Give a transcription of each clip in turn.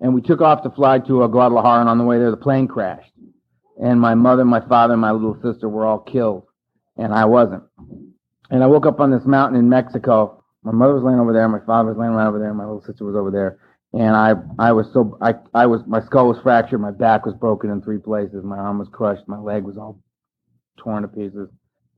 and we took off to fly to uh, Guadalajara, and on the way there, the plane crashed, and my mother, my father, and my little sister were all killed, and I wasn't. And I woke up on this mountain in Mexico. My mother was laying over there, my father was laying right over there, my little sister was over there, and I, I was so, I, I was, my skull was fractured, my back was broken in three places, my arm was crushed, my leg was all torn to pieces.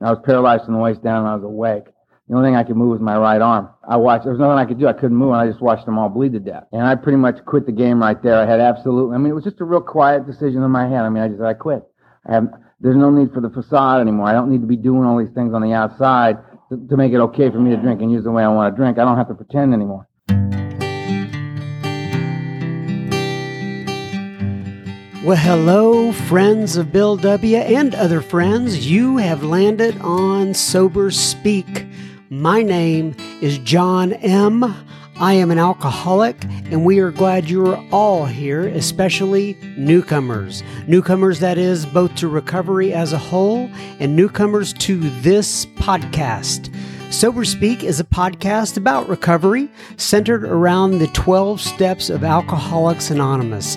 And I was paralyzed from the waist down, and I was awake. The only thing I could move was my right arm. I watched, there was nothing I could do. I couldn't move, and I just watched them all bleed to death. And I pretty much quit the game right there. I had absolutely, I mean, it was just a real quiet decision in my head. I mean, I just, I quit. I have, there's no need for the facade anymore. I don't need to be doing all these things on the outside to, to make it okay for me to drink and use the way I want to drink. I don't have to pretend anymore. Well, hello, friends of Bill W. and other friends. You have landed on Sober Speak. My name is John M. I am an alcoholic, and we are glad you are all here, especially newcomers. Newcomers, that is, both to recovery as a whole and newcomers to this podcast. Sober Speak is a podcast about recovery centered around the 12 steps of Alcoholics Anonymous.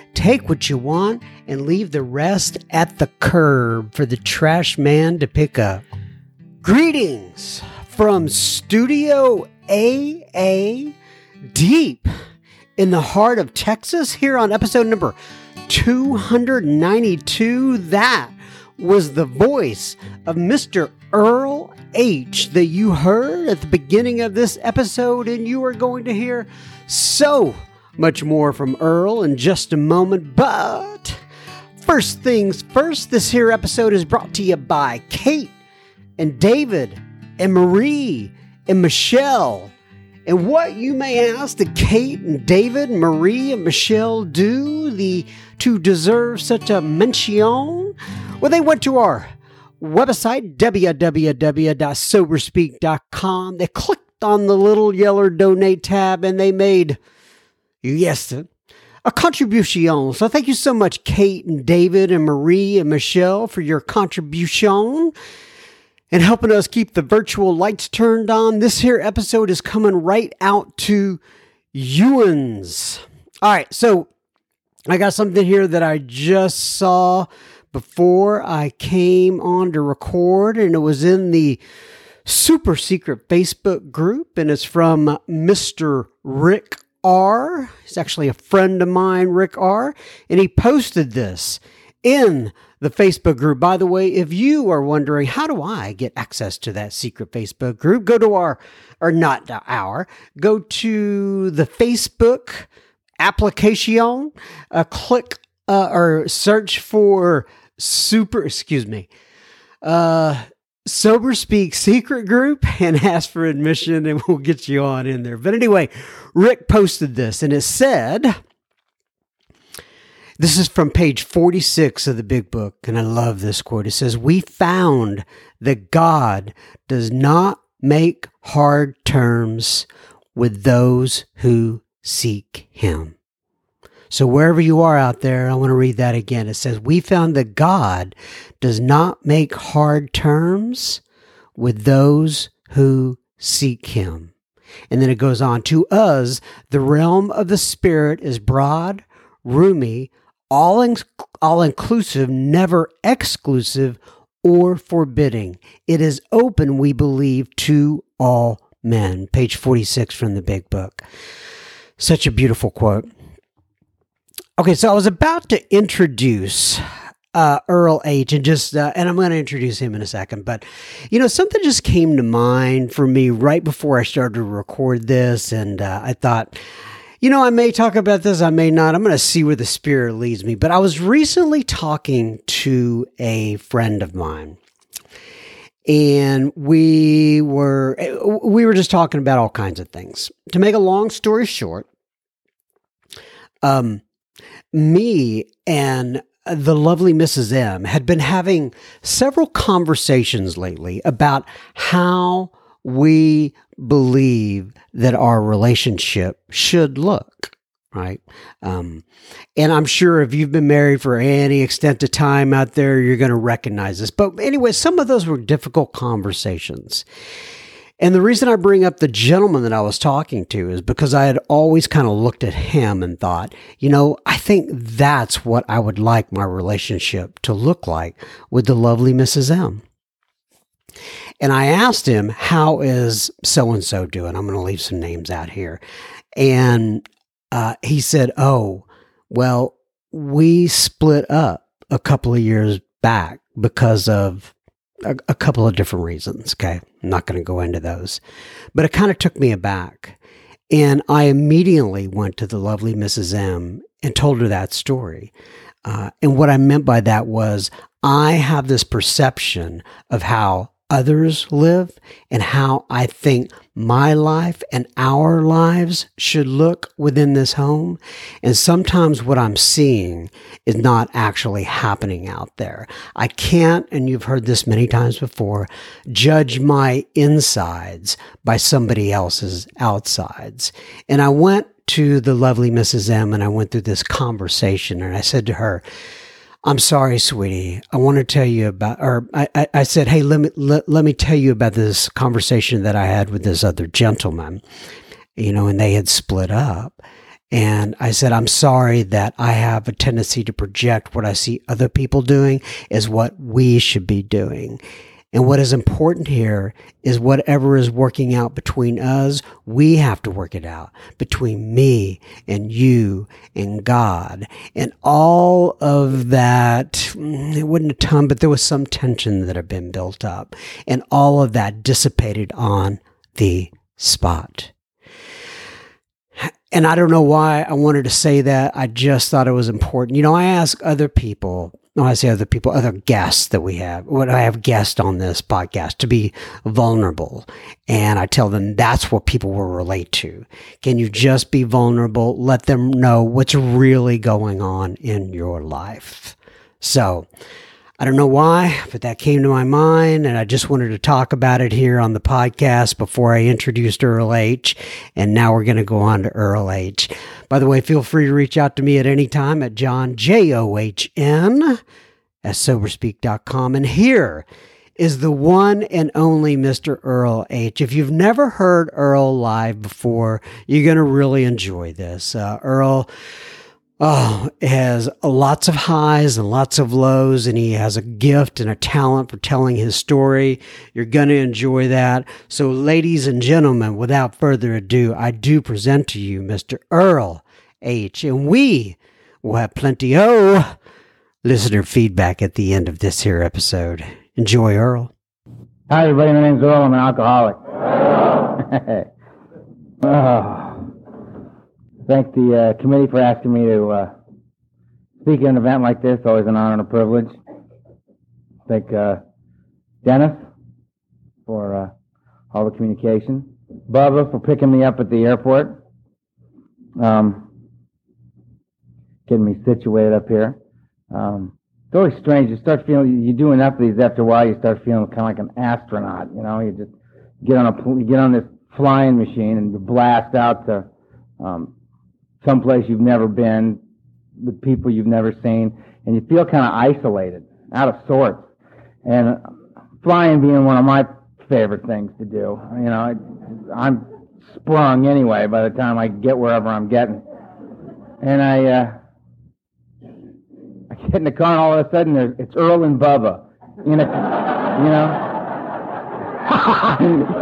Take what you want and leave the rest at the curb for the trash man to pick up. Greetings from Studio AA deep in the heart of Texas here on episode number 292. That was the voice of Mr. Earl H. that you heard at the beginning of this episode, and you are going to hear so much more from Earl in just a moment, but first things first, this here episode is brought to you by Kate and David and Marie and Michelle. And what you may ask did Kate and David, and Marie and Michelle do the to deserve such a mention? Well, they went to our website, www.soberspeak.com. They clicked on the little yellow donate tab and they made Yes, a contribution. So thank you so much, Kate and David and Marie and Michelle, for your contribution and helping us keep the virtual lights turned on. This here episode is coming right out to Ewan's. All right, so I got something here that I just saw before I came on to record, and it was in the super secret Facebook group, and it's from Mr. Rick R. He's actually a friend of mine, Rick R. And he posted this in the Facebook group. By the way, if you are wondering, how do I get access to that secret Facebook group? Go to our, or not our, go to the Facebook application, uh, click uh, or search for super, excuse me, uh, Sober Speak secret group and ask for admission and we'll get you on in there. But anyway, Rick posted this and it said, this is from page 46 of the big book, and I love this quote. It says, We found that God does not make hard terms with those who seek him. So, wherever you are out there, I want to read that again. It says, We found that God does not make hard terms with those who seek him. And then it goes on to us, the realm of the Spirit is broad, roomy, all, in- all inclusive, never exclusive or forbidding. It is open, we believe, to all men. Page 46 from the big book. Such a beautiful quote. Okay, so I was about to introduce uh, Earl H, and just uh, and I'm going to introduce him in a second. But you know, something just came to mind for me right before I started to record this, and uh, I thought, you know, I may talk about this, I may not. I'm going to see where the spirit leads me. But I was recently talking to a friend of mine, and we were we were just talking about all kinds of things. To make a long story short, um me and the lovely Mrs. M had been having several conversations lately about how we believe that our relationship should look right? Um, and I'm sure if you've been married for any extent of time out there, you're going to recognize this. But anyway, some of those were difficult conversations. And the reason I bring up the gentleman that I was talking to is because I had always kind of looked at him and thought, you know, I think that's what I would like my relationship to look like with the lovely Mrs. M. And I asked him, How is so and so doing? I'm going to leave some names out here. And uh, he said, Oh, well, we split up a couple of years back because of a, a couple of different reasons. Okay. I'm not going to go into those, but it kind of took me aback. And I immediately went to the lovely Mrs. M and told her that story. Uh, and what I meant by that was I have this perception of how others live and how I think my life and our lives should look within this home. And sometimes what I'm seeing is not actually happening out there. I can't, and you've heard this many times before, judge my insides by somebody else's outsides. And I went to the lovely Mrs. M and I went through this conversation and I said to her, I'm sorry, sweetie. I want to tell you about, or I, I, said, hey, let me, let, let me tell you about this conversation that I had with this other gentleman, you know, and they had split up. And I said, I'm sorry that I have a tendency to project what I see other people doing as what we should be doing. And what is important here is whatever is working out between us, we have to work it out between me and you and God. And all of that, mm, it wasn't a ton, but there was some tension that had been built up. And all of that dissipated on the spot. And I don't know why I wanted to say that. I just thought it was important. You know, I ask other people I say other people, other guests that we have. What I have guests on this podcast to be vulnerable. And I tell them that's what people will relate to. Can you just be vulnerable? Let them know what's really going on in your life. So, I don't know why, but that came to my mind, and I just wanted to talk about it here on the podcast before I introduced Earl H. And now we're going to go on to Earl H. By the way, feel free to reach out to me at any time at John, J O H N, at soberspeak.com. And here is the one and only Mr. Earl H. If you've never heard Earl live before, you're going to really enjoy this. Uh, Earl oh, has lots of highs and lots of lows, and he has a gift and a talent for telling his story. You're going to enjoy that. So, ladies and gentlemen, without further ado, I do present to you Mr. Earl H. And we will have plenty of listener feedback at the end of this here episode. Enjoy, Earl. Hi, everybody. My name's Earl. I'm an alcoholic. oh thank the uh, committee for asking me to uh, speak at an event like this. Always an honor and a privilege. Thank uh, Dennis for uh, all the communication. Bubba for picking me up at the airport. Um, getting me situated up here. Um, it's always strange. You start feeling you do enough of these after a while. You start feeling kind of like an astronaut. You know, you just get on a you get on this flying machine and you blast out to um, someplace you've never been, with people you've never seen, and you feel kind of isolated, out of sorts. And flying being one of my favorite things to do. You know, I'm sprung anyway by the time I get wherever I'm getting. And I, uh, I get in the car and all of a sudden it's Earl and Bubba. In a, you know,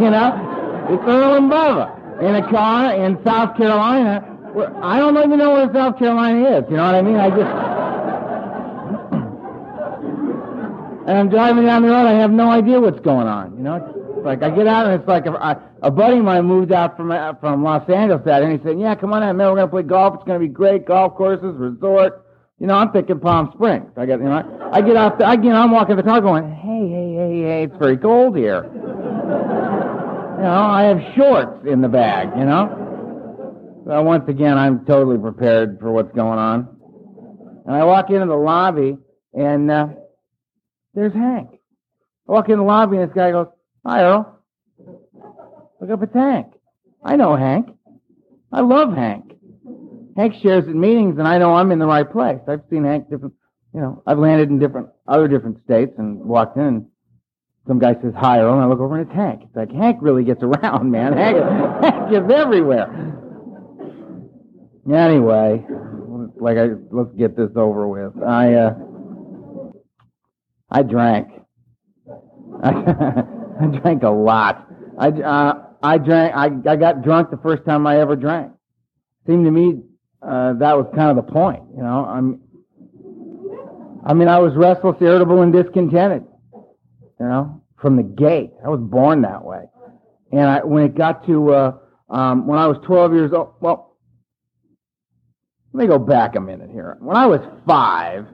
you know, it's Earl and Bubba in a car in South Carolina well, I don't even know where South Carolina is. You know what I mean? I just. and I'm driving down the road. I have no idea what's going on. You know, it's like I get out and it's like a, buddy of mine moved out from uh, from Los Angeles that, and he said, "Yeah, come on out, man. We're gonna play golf. It's gonna be great. Golf courses, resort." You know, I'm thinking Palm Springs. I get, you know, I get out. The, I, I'm walking the car, going, "Hey, hey, hey, hey! It's very cold here." You know, I have shorts in the bag. You know. Well, once again, I'm totally prepared for what's going on. And I walk into the lobby, and uh, there's Hank. I walk in the lobby, and this guy goes, Hi, Earl. Look up at Hank. I know Hank. I love Hank. Hank shares at meetings, and I know I'm in the right place. I've seen Hank different, you know, I've landed in different, other different states and walked in, and some guy says, Hi, Earl, and I look over and it's Hank. It's like, Hank really gets around, man. Hank, Hank is everywhere. Anyway, like I, let's get this over with. I, uh, I drank. I, drank a lot. I, uh, I drank, I, I got drunk the first time I ever drank. Seemed to me, uh, that was kind of the point, you know. I'm, I mean, I was restless, irritable, and discontented, you know, from the gate. I was born that way. And I, when it got to, uh, um, when I was 12 years old, well, let me go back a minute here. When I was five,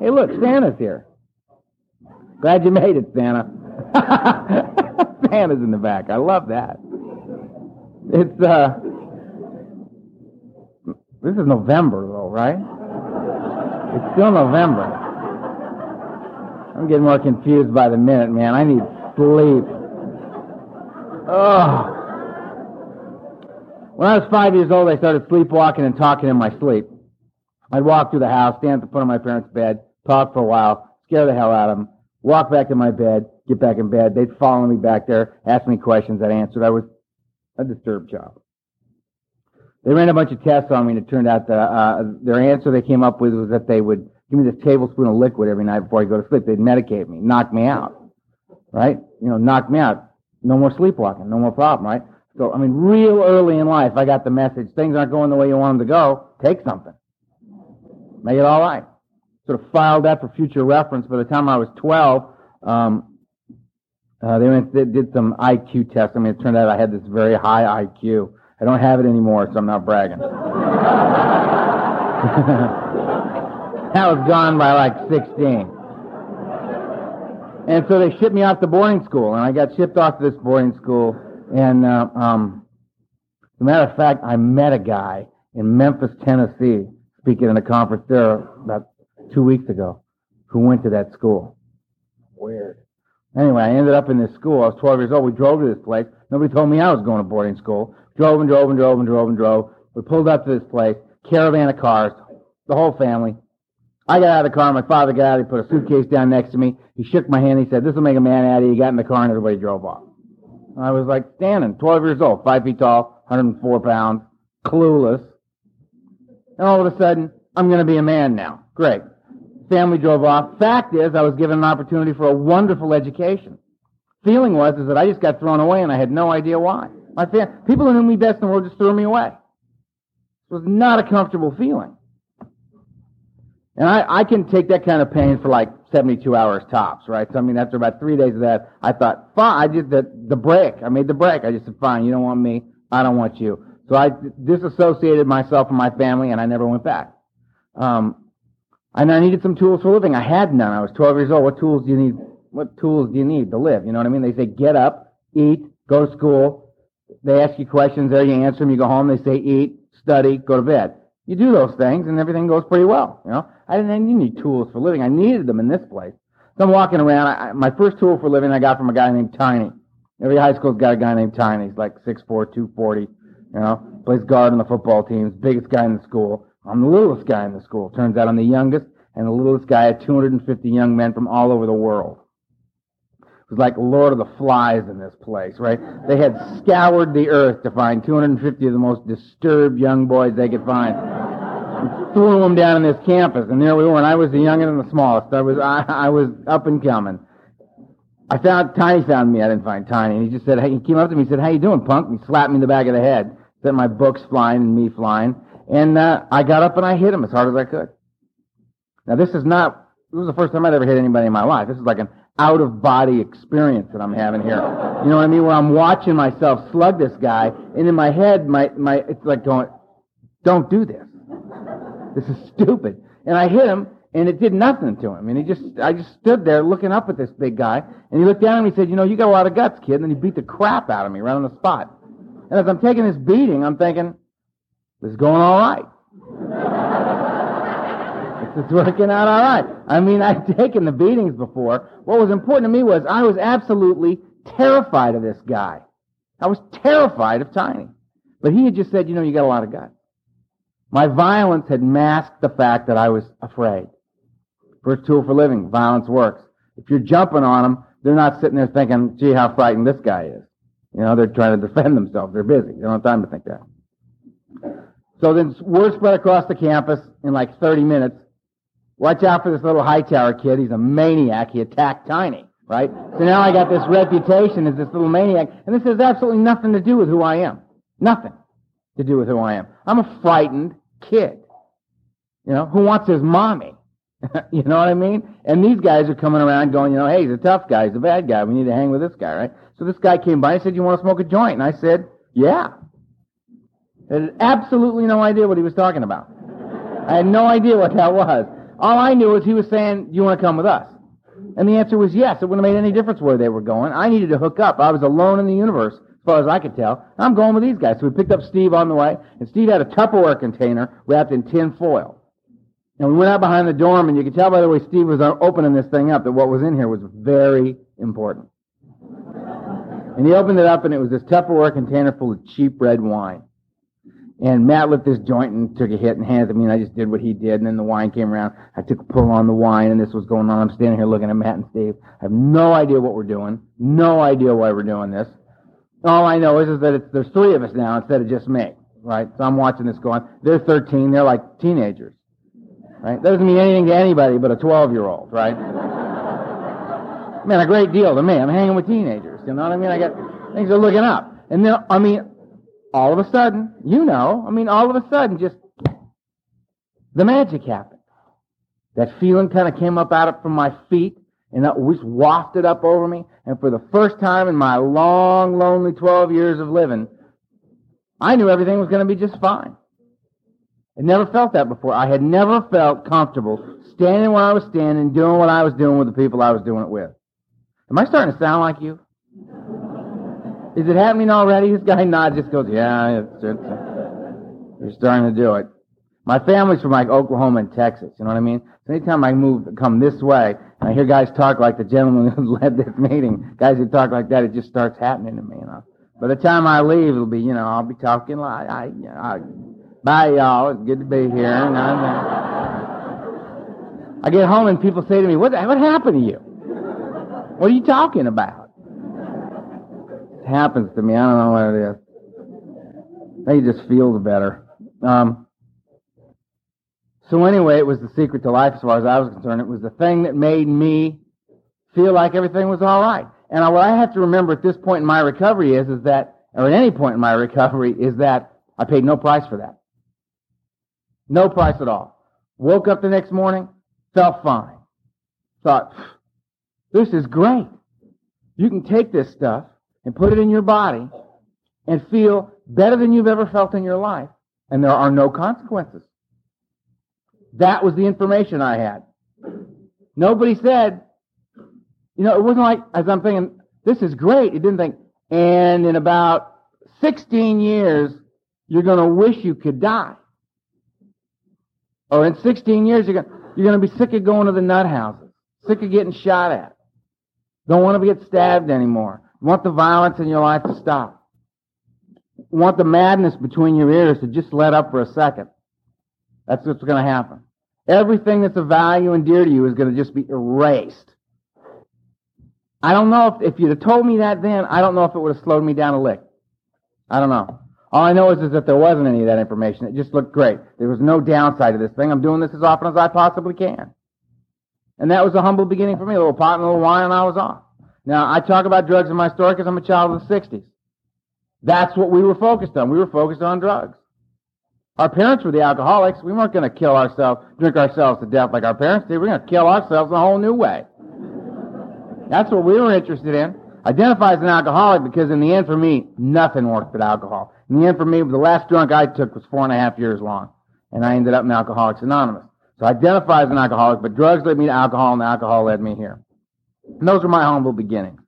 hey, look, Santa's here. Glad you made it, Santa. Santa's in the back. I love that. It's uh, this is November though, right? It's still November. I'm getting more confused by the minute, man. I need sleep. Oh. When I was five years old, I started sleepwalking and talking in my sleep. I'd walk through the house, stand at the foot of my parents' bed, talk for a while, scare the hell out of them, walk back to my bed, get back in bed. They'd follow me back there, ask me questions, I'd answer. I was a disturbed child. They ran a bunch of tests on me, and it turned out that uh, their answer they came up with was that they would give me this tablespoon of liquid every night before I go to sleep. They'd medicate me, knock me out, right? You know, knock me out. No more sleepwalking, no more problem, right? So, I mean, real early in life, I got the message, things aren't going the way you want them to go, take something. Make it all right. Sort of filed that for future reference. By the time I was 12, um, uh, they went, they did some IQ tests. I mean, it turned out I had this very high IQ. I don't have it anymore, so I'm not bragging. that was gone by like 16. And so they shipped me off to boarding school, and I got shipped off to this boarding school and uh, um, as a matter of fact, I met a guy in Memphis, Tennessee, speaking in a conference there about two weeks ago, who went to that school. Weird. Anyway, I ended up in this school. I was 12 years old. We drove to this place. Nobody told me I was going to boarding school. Drove and drove and drove and drove and drove. We pulled up to this place, caravan of cars, the whole family. I got out of the car. My father got out. He put a suitcase down next to me. He shook my hand. He said, "This will make a man out of you." He got in the car and everybody drove off. I was like standing, 12 years old, 5 feet tall, 104 pounds, clueless. And all of a sudden, I'm going to be a man now. Great. Family drove off. Fact is, I was given an opportunity for a wonderful education. Feeling was is that I just got thrown away and I had no idea why. My fam- people who knew me best in the world just threw me away. It was not a comfortable feeling. And I, I can take that kind of pain for like 72 hours tops, right? So I mean, after about three days of that, I thought, fine, I did the, the break. I made the break. I just said, fine, you don't want me. I don't want you. So I disassociated myself from my family and I never went back. Um, and I needed some tools for living. I had none. I was 12 years old. What tools do you need? What tools do you need to live? You know what I mean? They say, get up, eat, go to school. They ask you questions there. You answer them. You go home. They say, eat, study, go to bed. You do those things and everything goes pretty well, you know? I didn't need tools for living. I needed them in this place. So I'm walking around. I, my first tool for living I got from a guy named Tiny. Every high school's got a guy named Tiny. He's like 6'4", 240, you know, plays guard on the football team, biggest guy in the school. I'm the littlest guy in the school. Turns out I'm the youngest and the littlest guy of 250 young men from all over the world. It was like Lord of the Flies in this place, right? They had scoured the earth to find 250 of the most disturbed young boys they could find threw them down in this campus, and there we were. And I was the youngest and the smallest. I was I, I was up and coming. I found Tiny found me. I didn't find Tiny, and he just said, "Hey," he came up to me. He said, "How you doing, punk?" And he slapped me in the back of the head. Sent my books flying and me flying, and uh, I got up and I hit him as hard as I could. Now this is not. This was the first time I'd ever hit anybody in my life. This is like an out of body experience that I'm having here. You know what I mean? Where I'm watching myself slug this guy, and in my head, my my it's like going, "Don't do this." This is stupid. And I hit him, and it did nothing to him. And he just, I just stood there looking up at this big guy, and he looked down at me and said, you know, you got a lot of guts, kid. And then he beat the crap out of me right on the spot. And as I'm taking this beating, I'm thinking, this is going all right. It's working out all right. I mean, I'd taken the beatings before. What was important to me was I was absolutely terrified of this guy. I was terrified of Tiny. But he had just said, you know, you got a lot of guts. My violence had masked the fact that I was afraid. First tool for living, violence works. If you're jumping on them, they're not sitting there thinking, gee, how frightened this guy is. You know, they're trying to defend themselves. They're busy. They don't have time to think that. So then word spread across the campus in like 30 minutes. Watch out for this little Hightower kid. He's a maniac. He attacked Tiny, right? So now I got this reputation as this little maniac, and this has absolutely nothing to do with who I am. Nothing to do with who I am. I'm a frightened kid, you know, who wants his mommy. you know what I mean? And these guys are coming around going, you know, hey, he's a tough guy. He's a bad guy. We need to hang with this guy, right? So this guy came by and said, you want to smoke a joint? And I said, yeah. I had absolutely no idea what he was talking about. I had no idea what that was. All I knew was he was saying, you want to come with us? And the answer was yes. It wouldn't have made any difference where they were going. I needed to hook up. I was alone in the universe, far as I could tell. I'm going with these guys. So we picked up Steve on the way, and Steve had a Tupperware container wrapped in tin foil. And we went out behind the dorm, and you could tell by the way Steve was uh, opening this thing up that what was in here was very important. And he opened it up, and it was this Tupperware container full of cheap red wine. And Matt lit this joint and took a hit and handed it to me, and I just did what he did. And then the wine came around. I took a pull on the wine, and this was going on. I'm standing here looking at Matt and Steve. I have no idea what we're doing. No idea why we're doing this. All I know is, is that it's, there's three of us now instead of just me, right? So I'm watching this going. They're 13. They're like teenagers, right? That doesn't mean anything to anybody but a 12 year old, right? Man, a great deal to me. I'm hanging with teenagers. You know what I mean? I got things are looking up. And then, I mean, all of a sudden, you know, I mean, all of a sudden, just the magic happened. That feeling kind of came up out of from my feet and that was wafted up over me. And for the first time in my long, lonely 12 years of living, I knew everything was going to be just fine. I never felt that before. I had never felt comfortable standing where I was standing, doing what I was doing with the people I was doing it with. Am I starting to sound like you? Is it happening already? This guy nods, just goes, yeah, it's, it's, you're starting to do it. My family's from like Oklahoma and Texas, you know what I mean? So anytime I move, come this way, and I hear guys talk like the gentleman who led this meeting, guys who talk like that, it just starts happening to me, you know. By the time I leave, it'll be, you know, I'll be talking like, I, I, bye y'all, it's good to be here. And I, I get home and people say to me, what, what happened to you? What are you talking about? It happens to me. I don't know what it is. I just feels better. Um, so anyway, it was the secret to life as far as I was concerned. It was the thing that made me feel like everything was all right. And what I have to remember at this point in my recovery is, is that, or at any point in my recovery, is that I paid no price for that. No price at all. Woke up the next morning, felt fine. Thought, this is great. You can take this stuff and put it in your body and feel better than you've ever felt in your life, and there are no consequences. That was the information I had. Nobody said, you know, it wasn't like, as I'm thinking, this is great. It didn't think, and in about 16 years, you're going to wish you could die. Or in 16 years, you're going, you're going to be sick of going to the nut houses, sick of getting shot at. Don't want to get stabbed anymore. You want the violence in your life to stop. You want the madness between your ears to just let up for a second. That's what's going to happen. Everything that's of value and dear to you is going to just be erased. I don't know if, if you'd have told me that then, I don't know if it would have slowed me down a lick. I don't know. All I know is, is that there wasn't any of that information. It just looked great. There was no downside to this thing. I'm doing this as often as I possibly can. And that was a humble beginning for me. A little pot and a little wine and I was off. Now, I talk about drugs in my story because I'm a child of the 60s. That's what we were focused on. We were focused on drugs. Our parents were the alcoholics. We weren't going to kill ourselves, drink ourselves to death like our parents did. We were going to kill ourselves in a whole new way. That's what we were interested in. Identify as an alcoholic because in the end for me, nothing worked but alcohol. In the end for me, the last drunk I took was four and a half years long. And I ended up in Alcoholics Anonymous. So I identify as an alcoholic, but drugs led me to alcohol and alcohol led me here. And those were my humble beginnings.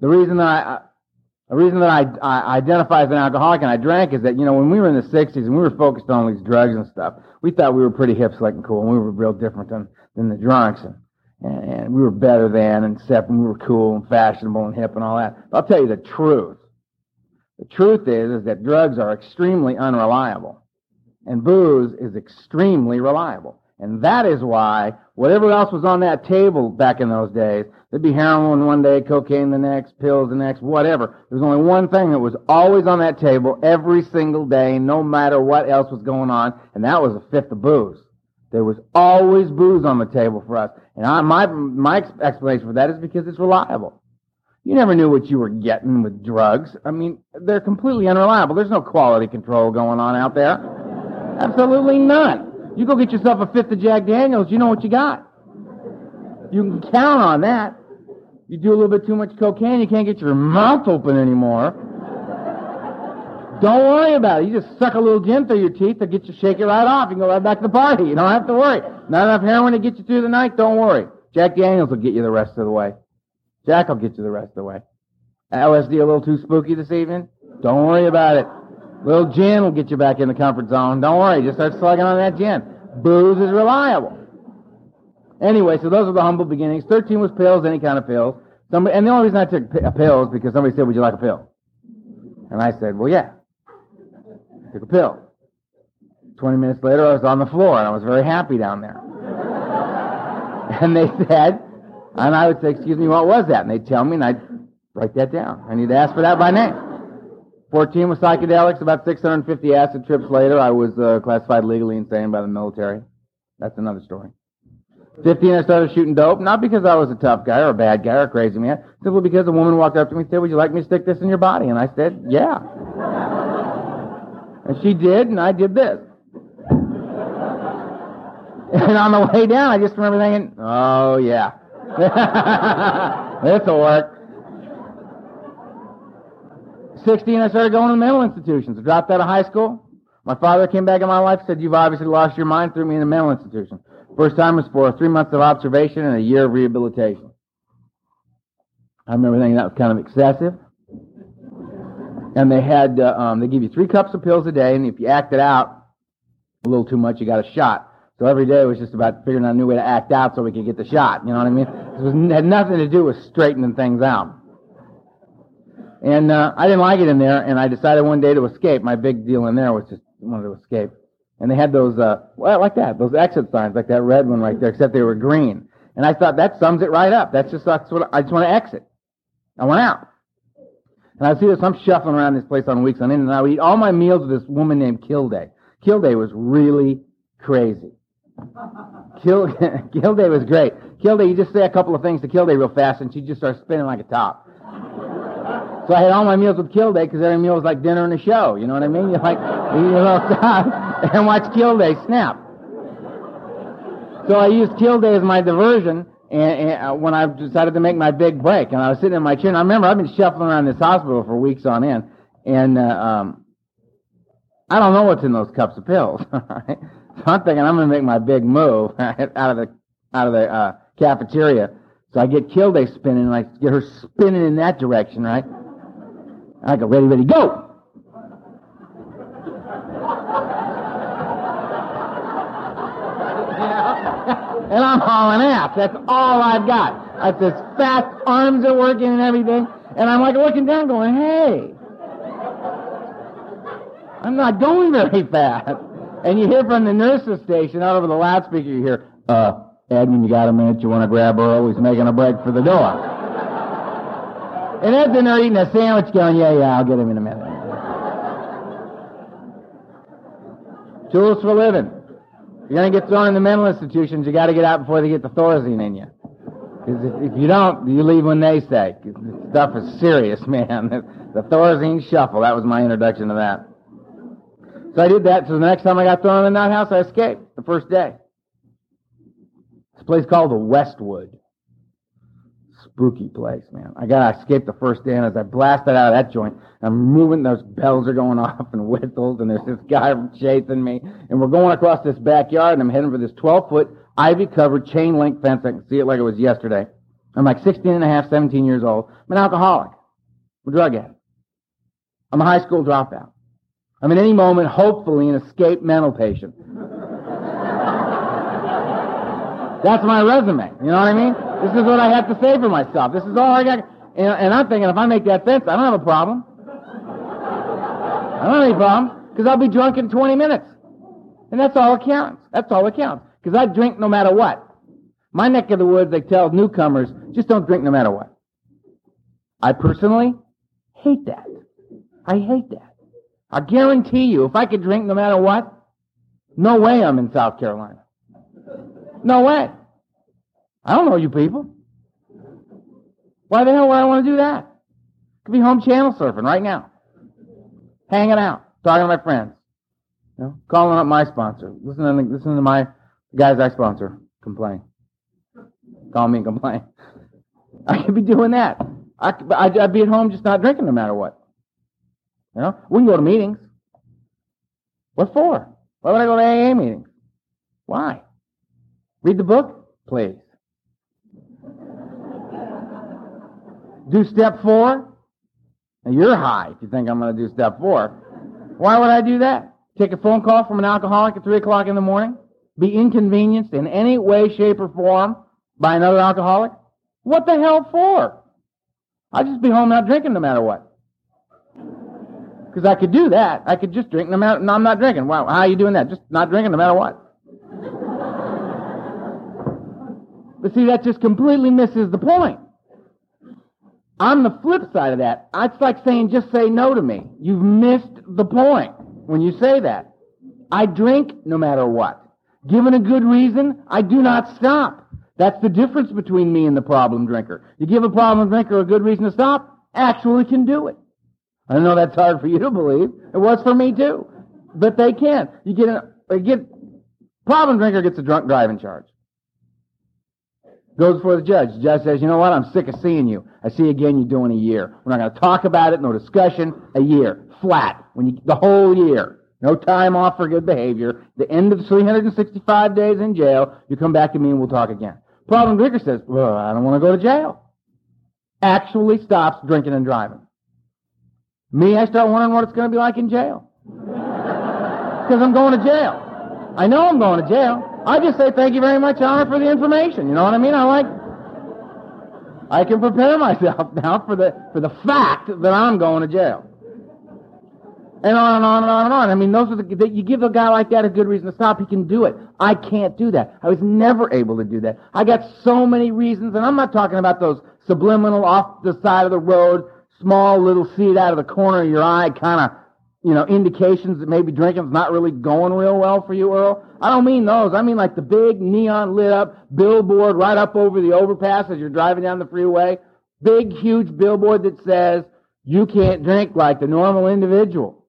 The reason that I, The reason that I, I identify as an alcoholic and I drank is that, you know, when we were in the 60s and we were focused on these drugs and stuff, we thought we were pretty hip, slick, and cool, and we were real different than, than the drunks. And, and we were better than, and except we were cool and fashionable and hip and all that. But I'll tell you the truth. The truth is, is that drugs are extremely unreliable. And booze is extremely reliable. And that is why whatever else was on that table back in those days, there'd be heroin one day, cocaine the next, pills the next, whatever. There was only one thing that was always on that table every single day, no matter what else was going on, and that was a fifth of booze. There was always booze on the table for us. And I, my, my explanation for that is because it's reliable. You never knew what you were getting with drugs. I mean, they're completely unreliable. There's no quality control going on out there. Absolutely none. You go get yourself a fifth of Jack Daniels, you know what you got. You can count on that. You do a little bit too much cocaine, you can't get your mouth open anymore. Don't worry about it. You just suck a little gin through your teeth to get you shake it right off. You can go right back to the party. You don't have to worry. Not enough heroin to get you through the night. Don't worry. Jack Daniels will get you the rest of the way. Jack will get you the rest of the way. LSD a little too spooky this evening? Don't worry about it. Little gin will get you back in the comfort zone. Don't worry, just start slugging on that gin. Booze is reliable. Anyway, so those are the humble beginnings. Thirteen was pills, any kind of pills. Somebody, and the only reason I took p- uh, pills because somebody said, "Would you like a pill?" And I said, "Well, yeah." I took a pill. Twenty minutes later, I was on the floor, and I was very happy down there. and they said, and I would say, "Excuse me, what was that?" And they'd tell me, and I'd write that down. I need to ask for that by name. 14 was psychedelics. About 650 acid trips later, I was uh, classified legally insane by the military. That's another story. 15, I started shooting dope, not because I was a tough guy or a bad guy or a crazy man, simply because a woman walked up to me and said, would you like me to stick this in your body? And I said, yeah. and she did, and I did this. and on the way down, I just remember thinking, oh yeah. This'll work. 16, I started going to mental institutions. I dropped out of high school. My father came back in my life said, You've obviously lost your mind, threw me in a mental institution. First time was for three months of observation and a year of rehabilitation. I remember thinking that was kind of excessive. And they had, uh, um, they give you three cups of pills a day, and if you acted out a little too much, you got a shot. So every day was just about figuring out a new way to act out so we could get the shot. You know what I mean? It was, had nothing to do with straightening things out. And uh, I didn't like it in there, and I decided one day to escape. My big deal in there was just wanted to escape. And they had those, uh, well, like that, those exit signs, like that red one right there, except they were green. And I thought that sums it right up. That's just that's what I just want to exit. I went out. And I see this, I'm shuffling around this place on weeks on end, and I would eat all my meals with this woman named Kilday. Kilday was really crazy. Kill, Kilday was great. Kilday, you just say a couple of things to Kilday real fast, and she just starts spinning like a top. So I had all my meals with Kilday because every meal was like dinner and a show. You know what I mean? You like eat a little stop and watch Kilday snap. So I used Kilday as my diversion and, and uh, when I decided to make my big break. And I was sitting in my chair. And I remember I've been shuffling around this hospital for weeks on end, and uh, um, I don't know what's in those cups of pills. Right? So I'm thinking I'm going to make my big move out of the out of the uh, cafeteria. So I get Kilday spinning, and I get her spinning in that direction, right? I go, ready, ready, go! and I'm hauling ass. That's all I've got. That's as fast, arms are working and everything. And I'm like looking down going, hey, I'm not going very fast. And you hear from the nurse's station out over the loudspeaker, you hear, uh, Edmund, you got a minute? You want to grab Earl? He's making a break for the door. And as they're eating a sandwich going, yeah, yeah, I'll get him in a minute. Tools for living. You're going to get thrown in the mental institutions, you got to get out before they get the Thorazine in you. Because if, if, you don't, you leave when they say. This stuff is serious, man. The Thorazine shuffle, that was my introduction to that. So I did that. So the next time I got thrown in the nut house, I escaped the first day. It's a place called the Westwood spooky place, man. I gotta escape the first day, and as I blasted out of that joint, I'm moving, those bells are going off and whistles, and there's this guy chasing me, and we're going across this backyard, and I'm heading for this 12 foot, ivy covered chain link fence. I can see it like it was yesterday. I'm like 16 and a half, 17 years old. I'm an alcoholic. I'm a drug addict. I'm a high school dropout. I'm at any moment, hopefully, an escaped mental patient. That's my resume. You know what I mean? This is what I have to say for myself. This is all I got. And, I'm thinking if I make that fence, I don't have a problem. I don't have any problem because I'll be drunk in 20 minutes. And that's all that counts. That's all that counts. Because I drink no matter what. My neck of the woods, they tell newcomers, just don't drink no matter what. I personally hate that. I hate that. I guarantee you, if I could drink no matter what, no way I'm in South Carolina. No way. I don't know you people. Why the hell would I want to do that? Could be home channel surfing right now. Hanging out, talking to my friends. You know, calling up my sponsor. Listening to, listening to my guys I sponsor complain. Call me and complain. I could be doing that. I, I'd, I'd be at home just not drinking no matter what. You know, we can go to meetings. What for? Why would I go to AA meetings? Why? Read the book, please. Do step four. Now you're high if you think I'm going to do step four. Why would I do that? Take a phone call from an alcoholic at three o'clock in the morning? Be inconvenienced in any way, shape, or form by another alcoholic? What the hell for? I'd just be home not drinking no matter what. Because I could do that. I could just drink no matter, no, I'm not drinking. Wow, how are you doing that? Just not drinking no matter what. But see, that just completely misses the point. On the flip side of that, it's like saying, just say no to me. You've missed the point when you say that. I drink no matter what. Given a good reason, I do not stop. That's the difference between me and the problem drinker. You give a problem drinker a good reason to stop, actually can do it. I know that's hard for you to believe. It was for me too. But they can. You get a, get, problem drinker gets a drunk driving charge. Goes before the judge. The judge says, you know what? I'm sick of seeing you. I see you again, you're doing a year. We're not going to talk about it, no discussion. A year. Flat. When you, the whole year. No time off for good behavior. The end of 365 days in jail, you come back to me and we'll talk again. Problem drinker says, well, I don't want to go to jail. Actually stops drinking and driving. Me, I start wondering what it's going to be like in jail. Because I'm going to jail. I know I'm going to jail. I just say thank you very much, Honor, for the information. You know what I mean? I like, I can prepare myself now for the, for the fact that I'm going to jail. And on and on and on and on. I mean, those are the, you give a guy like that a good reason to stop, he can do it. I can't do that. I was never able to do that. I got so many reasons, and I'm not talking about those subliminal off the side of the road, small little seed out of the corner of your eye kind of you know, indications that maybe drinking's not really going real well for you, Earl. I don't mean those. I mean like the big neon lit up billboard right up over the overpass as you're driving down the freeway. Big, huge billboard that says, you can't drink like the normal individual.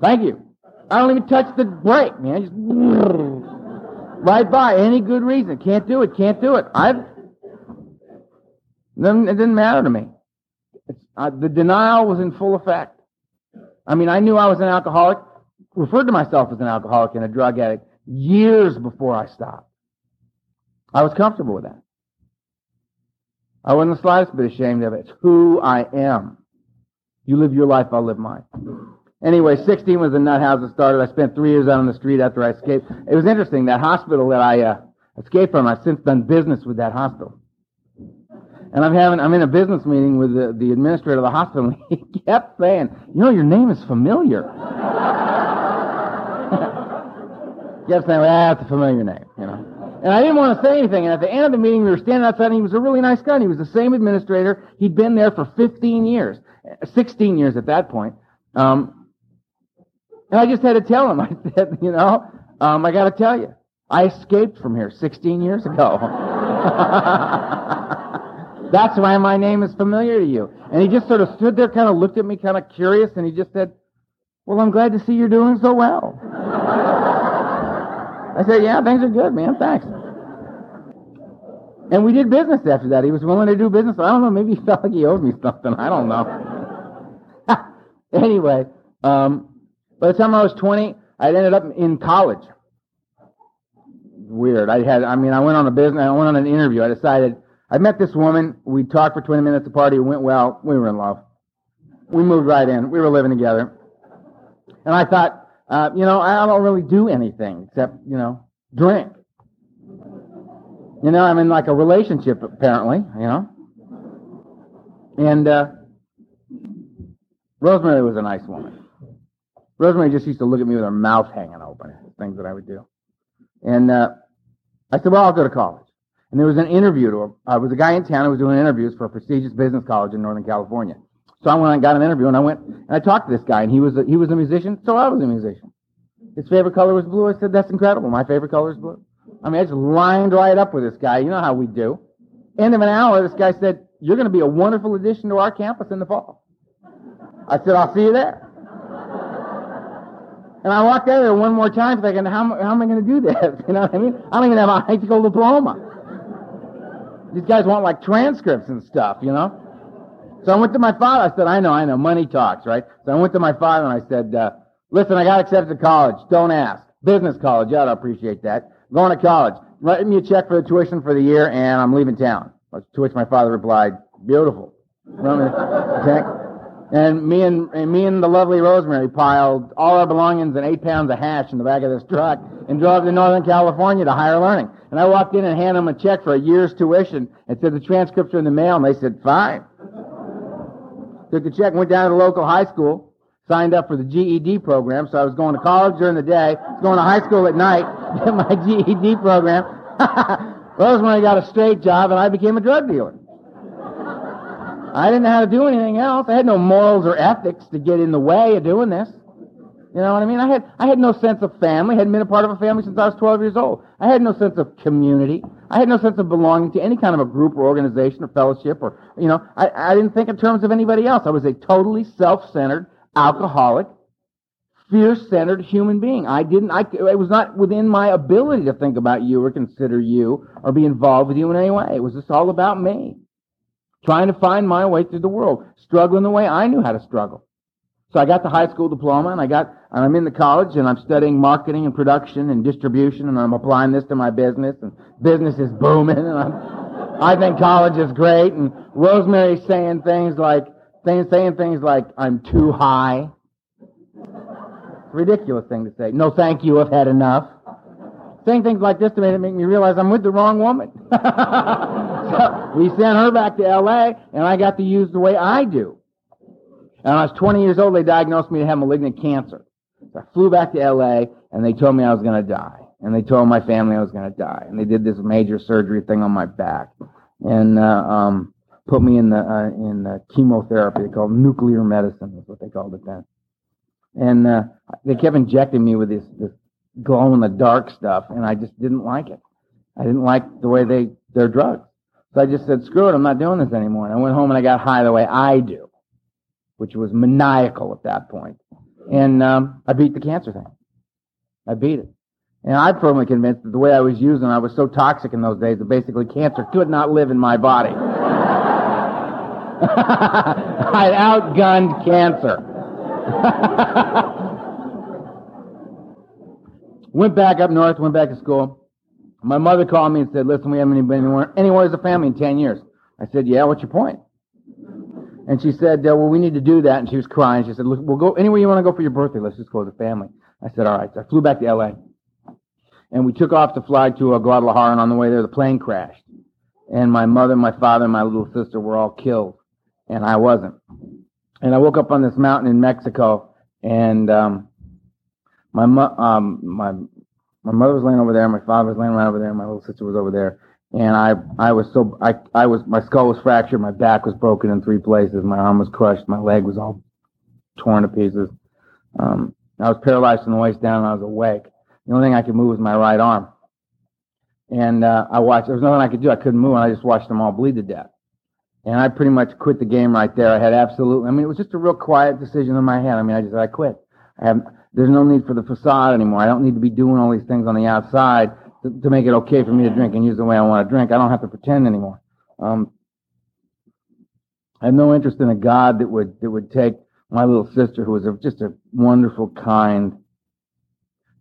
Thank you. I don't even touch the brake, man. Just right by. Any good reason. Can't do it. Can't do it. I've, it didn't matter to me. Uh, the denial was in full effect. I mean, I knew I was an alcoholic, referred to myself as an alcoholic and a drug addict years before I stopped. I was comfortable with that. I wasn't the slightest bit ashamed of it. It's who I am. You live your life, I'll live mine. Anyway, 16 was the nut house that started. I spent three years out on the street after I escaped. It was interesting. That hospital that I uh, escaped from, I've since done business with that hospital. And I'm having, I'm in a business meeting with the, the administrator of the hospital, and he kept saying, you know, your name is familiar. kept saying, well, that's a familiar name, you know. And I didn't want to say anything, and at the end of the meeting, we were standing outside, and he was a really nice guy, and he was the same administrator. He'd been there for 15 years, 16 years at that point. Um, and I just had to tell him, I said, you know, um, I got to tell you, I escaped from here 16 years ago. That's why my name is familiar to you. And he just sort of stood there, kind of looked at me, kind of curious, and he just said, Well, I'm glad to see you're doing so well. I said, Yeah, things are good, man. Thanks. And we did business after that. He was willing to do business. I don't know. Maybe he felt like he owed me something. I don't know. anyway, um, by the time I was 20, I ended up in college. Weird. I had, I mean, I went on a business, I went on an interview. I decided I met this woman. We talked for 20 minutes the party. Went well. We were in love. we moved right in. We were living together. And I thought, uh, you know, I don't really do anything except, you know, drink. You know, I'm in like a relationship apparently, you know. And uh, Rosemary was a nice woman. Rosemary just used to look at me with her mouth hanging open, things that I would do. And uh, I said, well, I'll go to college. And there was an interview. To, him. uh, was a guy in town who was doing interviews for a prestigious business college in Northern California. So I went and got an interview, and I went and I talked to this guy, and he was a, he was a musician, so I was a musician. His favorite color was blue. I said, that's incredible. My favorite color is blue. I mean, I just lined right up with this guy. You know how we do. End of an hour, this guy said, you're going to be a wonderful addition to our campus in the fall. I said, I'll see you there. And I walked out of there one more time thinking, how, how am I going to do this? You know what I mean? I don't even have a high school diploma. These guys want like transcripts and stuff, you know? So I went to my father. I said, I know, I know, money talks, right? So I went to my father and I said, uh, listen, I got accepted to college. Don't ask. Business college. Yeah, I'd appreciate that. Going to college. Write me a check for the tuition for the year and I'm leaving town. To which my father replied, beautiful. check. And me and, and me and the lovely Rosemary piled all our belongings and eight pounds of hash in the back of this truck and drove to Northern California to higher learning. And I walked in and handed them a check for a year's tuition and said the transcripts are in the mail and they said, fine. Took the check, went down to the local high school, signed up for the GED program, so I was going to college during the day, going to high school at night, get my GED program. Rosemary got a straight job and I became a drug dealer. I didn't know how to do anything else. I had no morals or ethics to get in the way of doing this. You know what I mean? I had I had no sense of family. I hadn't been a part of a family since I was 12 years old. I had no sense of community. I had no sense of belonging to any kind of a group or organization or fellowship or you know. I, I didn't think in terms of anybody else. I was a totally self-centered, alcoholic, fear-centered human being. I didn't. I it was not within my ability to think about you or consider you or be involved with you in any way. It was just all about me, trying to find my way through the world, struggling the way I knew how to struggle. So I got the high school diploma and I got, and I'm in the college and I'm studying marketing and production and distribution and I'm applying this to my business and business is booming and I'm, I think college is great and Rosemary's saying things like, saying, saying things like, I'm too high. Ridiculous thing to say. No thank you, I've had enough. Saying things like this to me to make me realize I'm with the wrong woman. so we sent her back to LA and I got to use the way I do. And I was 20 years old, they diagnosed me to have malignant cancer. So I flew back to LA and they told me I was going to die. And they told my family I was going to die. And they did this major surgery thing on my back and uh, um, put me in the uh, in the chemotherapy. They called nuclear medicine. Is what they called it then. And uh, they kept injecting me with this this glow in the dark stuff, and I just didn't like it. I didn't like the way they their drugs. So I just said, screw it, I'm not doing this anymore. And I went home and I got high the way I do which was maniacal at that point. And um, I beat the cancer thing. I beat it. And I'm firmly convinced that the way I was using, I was so toxic in those days that basically cancer could not live in my body. I outgunned cancer. went back up north, went back to school. My mother called me and said, listen, we haven't been anywhere, anywhere as a family in 10 years. I said, yeah, what's your point? And she said, uh, well, we need to do that. And she was crying. She said, look, we'll go anywhere you want to go for your birthday. Let's just go as a family. I said, all right. So I flew back to L.A. And we took off to fly to uh, Guadalajara. And on the way there, the plane crashed. And my mother, my father, and my little sister were all killed. And I wasn't. And I woke up on this mountain in Mexico. And um, my, um, my, my mother was laying over there. My father was laying right over there. My little sister was over there and I I was so I I was my skull was fractured, my back was broken in three places, my arm was crushed, my leg was all torn to pieces. Um, I was paralyzed from the waist down, and I was awake. The only thing I could move was my right arm, and uh, I watched. There was nothing I could do. I couldn't move, and I just watched them all bleed to death. And I pretty much quit the game right there. I had absolutely. I mean, it was just a real quiet decision in my head. I mean, I just I quit. I have. There's no need for the facade anymore. I don't need to be doing all these things on the outside to, to make it okay for me to drink and use the way I want to drink. I don't have to pretend anymore. Um, I have no interest in a God that would that would take my little sister, who was a, just a wonderful, kind,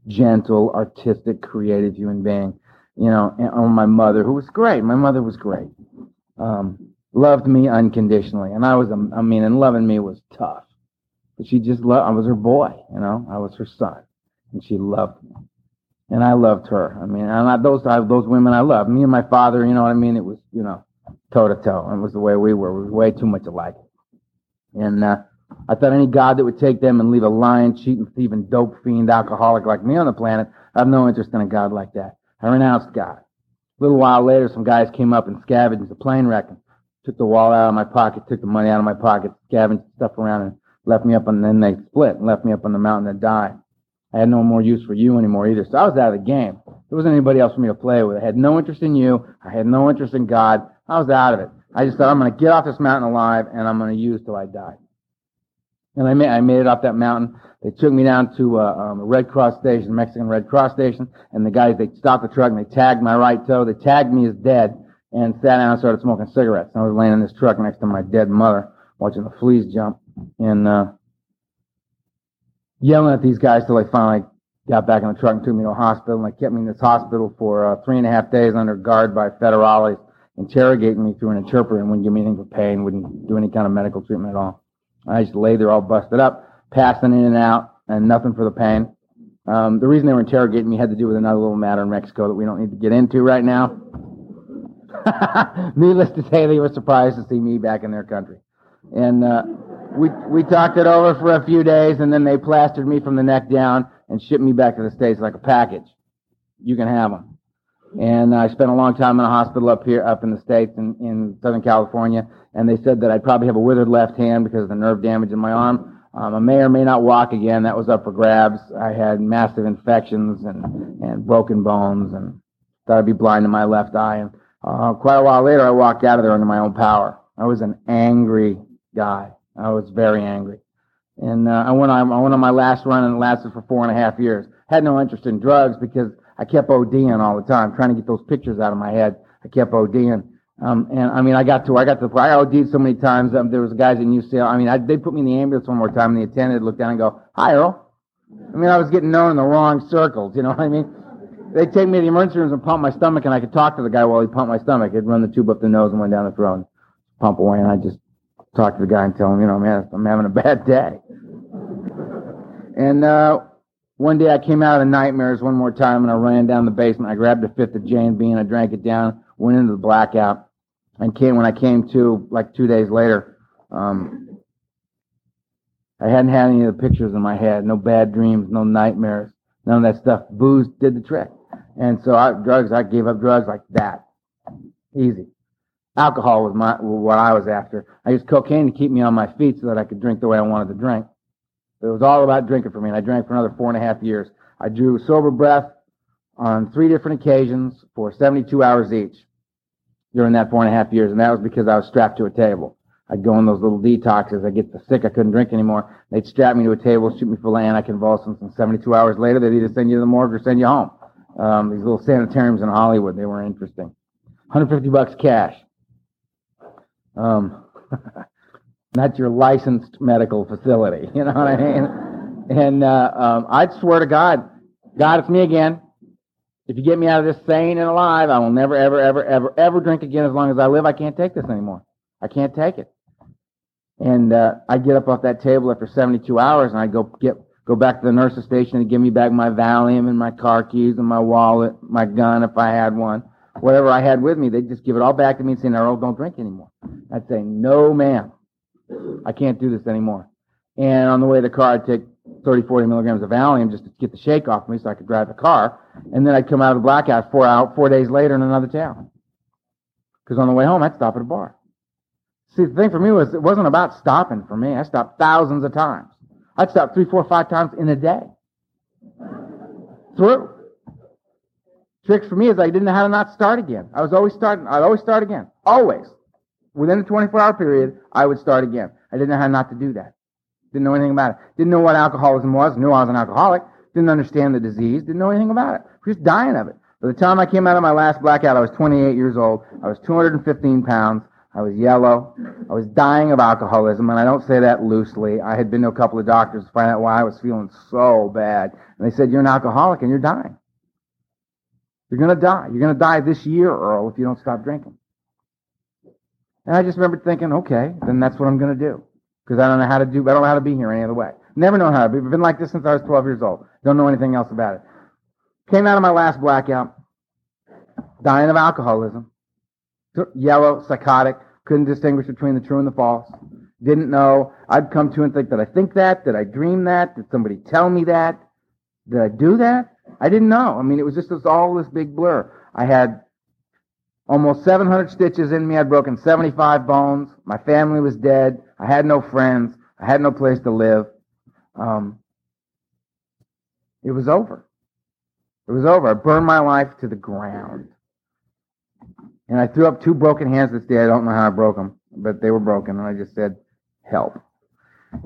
gentle, artistic, creative human being, you know, and, or my mother, who was great. My mother was great. Um, loved me unconditionally. And I was, I mean, and loving me was tough. But she just loved, I was her boy, you know, I was her son. And she loved me. And I loved her. I mean, and I, those, I, those women I loved. Me and my father, you know what I mean? It was, you know, toe to toe. It was the way we were. We were way too much alike. And, uh, I thought any God that would take them and leave a lying, cheating, thieving, dope fiend, alcoholic like me on the planet, I have no interest in a God like that. I renounced God. A little while later, some guys came up and scavenged the plane wreck and took the wallet out of my pocket, took the money out of my pocket, scavenged stuff around and left me up and then they split and left me up on the mountain to die. I had no more use for you anymore either. So I was out of the game. There wasn't anybody else for me to play with. I had no interest in you. I had no interest in God. I was out of it. I just thought I'm going to get off this mountain alive and I'm going to use till I die. And I made, I made it up that mountain. They took me down to uh, um, a Red Cross station, Mexican Red Cross station, and the guys, they stopped the truck and they tagged my right toe. They tagged me as dead and sat down and started smoking cigarettes. And I was laying in this truck next to my dead mother, watching the fleas jump and uh, yelling at these guys till they finally got back in the truck and took me to a hospital. And they kept me in this hospital for uh, three and a half days under guard by federales, interrogating me through an interpreter and wouldn't give me anything for pain, wouldn't do any kind of medical treatment at all. I just lay there all busted up, passing in and out, and nothing for the pain. Um, the reason they were interrogating me had to do with another little matter in Mexico that we don't need to get into right now. Needless to say, they were surprised to see me back in their country. And uh, we we talked it over for a few days, and then they plastered me from the neck down and shipped me back to the states like a package. You can have them. And I spent a long time in a hospital up here, up in the states, in, in Southern California. And they said that I'd probably have a withered left hand because of the nerve damage in my arm. Um, I may or may not walk again. That was up for grabs. I had massive infections and and broken bones, and thought I'd be blind in my left eye. And uh, quite a while later, I walked out of there under my own power. I was an angry guy. I was very angry. And uh, I went on I went on my last run, and it lasted for four and a half years. Had no interest in drugs because I kept ODing all the time, trying to get those pictures out of my head. I kept ODing. Um, and I mean, I got to, I got to I OD'd so many times, um, there was guys in UCL, I mean, I, they put me in the ambulance one more time, and the attendant looked down and go, hi, Earl. I mean, I was getting known in the wrong circles, you know what I mean? They'd take me to the emergency rooms and pump my stomach, and I could talk to the guy while he pumped my stomach. He'd run the tube up the nose and went down the throat and pump away, and I just talk to the guy and tell him, you know, man, I'm having a bad day. And, uh, one day I came out of nightmares one more time and I ran down the basement. I grabbed a fifth of Jim Beam, I drank it down, went into the blackout, and came when I came to like two days later. Um, I hadn't had any of the pictures in my head, no bad dreams, no nightmares, none of that stuff. Booze did the trick, and so I, drugs, I gave up drugs like that, easy. Alcohol was my what I was after. I used cocaine to keep me on my feet so that I could drink the way I wanted to drink. It was all about drinking for me, and I drank for another four and a half years. I drew sober breath on three different occasions for 72 hours each during that four and a half years, and that was because I was strapped to a table. I'd go on those little detoxes. I'd get sick I couldn't drink anymore. They'd strap me to a table, shoot me full of anticonvulsants, and 72 hours later, they'd either send you to the morgue or send you home. Um, these little sanitariums in Hollywood, they were interesting. 150 bucks cash. Um, not your licensed medical facility. You know what I mean? And uh, um, I'd swear to God, God, it's me again. If you get me out of this sane and alive, I will never, ever, ever, ever, ever drink again as long as I live. I can't take this anymore. I can't take it. And uh, I'd get up off that table after 72 hours, and I'd go get go back to the nurse's station and give me back my Valium and my car keys and my wallet, my gun if I had one, whatever I had with me. They'd just give it all back to me and say, "No, don't drink anymore." I'd say, "No, ma'am." I can't do this anymore. And on the way to the car, I'd take 30, 40 milligrams of Valium just to get the shake off me so I could drive the car. And then I'd come out of the blackout four out, four days later in another town. Because on the way home, I'd stop at a bar. See, the thing for me was it wasn't about stopping for me. I stopped thousands of times. I'd stop three, four, five times in a day. Through. Tricks for me is I didn't know how to not start again. I was always starting. I'd always start again. Always within a 24 hour period, I would start again. I didn't know how not to do that. Didn't know anything about it. Didn't know what alcoholism was. Knew I was an alcoholic. Didn't understand the disease. Didn't know anything about it. Just dying of it. By the time I came out of my last blackout, I was 28 years old. I was 215 pounds. I was yellow. I was dying of alcoholism, and I don't say that loosely. I had been to a couple of doctors to find out why I was feeling so bad. And they said, you're an alcoholic and you're dying. You're gonna die. You're gonna die this year, Earl, if you don't stop drinking. And I just remember thinking, okay, then that's what I'm going to do. Because I don't know how to do, I don't know how to be here any other way. Never know how to be. I've been like this since I was 12 years old. Don't know anything else about it. Came out of my last blackout, dying of alcoholism. Yellow, psychotic, couldn't distinguish between the true and the false. Didn't know. I'd come to and think, did I think that? Did I dream that? Did somebody tell me that? Did I do that? I didn't know. I mean, it was just all this big blur. I had almost 700 stitches in me. I'd broken 75 bones. My family was dead. I had no friends. I had no place to live. Um, it was over. It was over. I burned my life to the ground. And I threw up two broken hands this day. I don't know how I broke them, but they were broken. And I just said, help.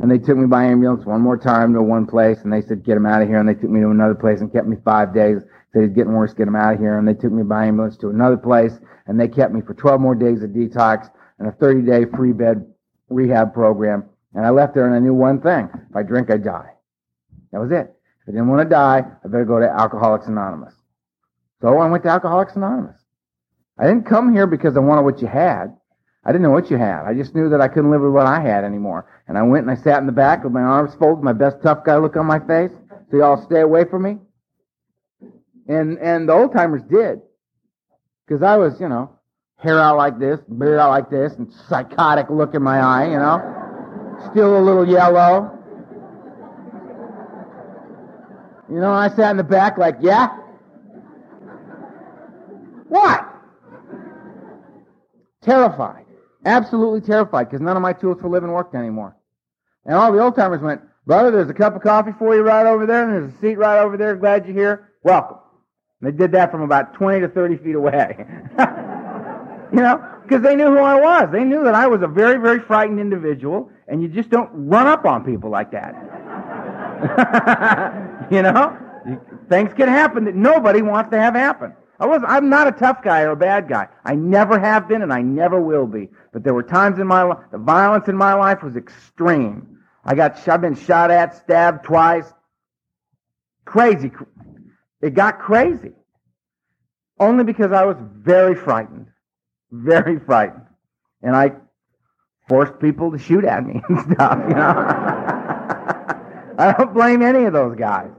And they took me by ambulance one more time to one place, and they said, get him out of here. And they took me to another place and kept me five days. Said he's getting worse, get him out of here. And they took me by ambulance to another place, and they kept me for 12 more days of detox and a 30 day free bed rehab program. And I left there and I knew one thing. If I drink, I die. That was it. If I didn't want to die, I better go to Alcoholics Anonymous. So I went to Alcoholics Anonymous. I didn't come here because I wanted what you had. I didn't know what you had. I just knew that I couldn't live with what I had anymore. And I went and I sat in the back with my arms folded, my best tough guy look on my face. So y'all stay away from me. And and the old timers did. Because I was, you know, hair out like this, beard out like this, and psychotic look in my eye, you know. Still a little yellow. You know, I sat in the back like, yeah? What? Terrified. Absolutely terrified because none of my tools for living worked anymore. And all the old timers went, brother, there's a cup of coffee for you right over there, and there's a seat right over there. Glad you're here. Welcome. And they did that from about 20 to 30 feet away. you know, because they knew who I was. They knew that I was a very, very frightened individual, and you just don't run up on people like that. you know, things can happen that nobody wants to have happen. I was I'm not a tough guy or a bad guy. I never have been and I never will be. But there were times in my life, the violence in my life was extreme. I got, I've been shot at, stabbed twice. Crazy. It got crazy. Only because I was very frightened. Very frightened. And I forced people to shoot at me and stuff, you know. I don't blame any of those guys.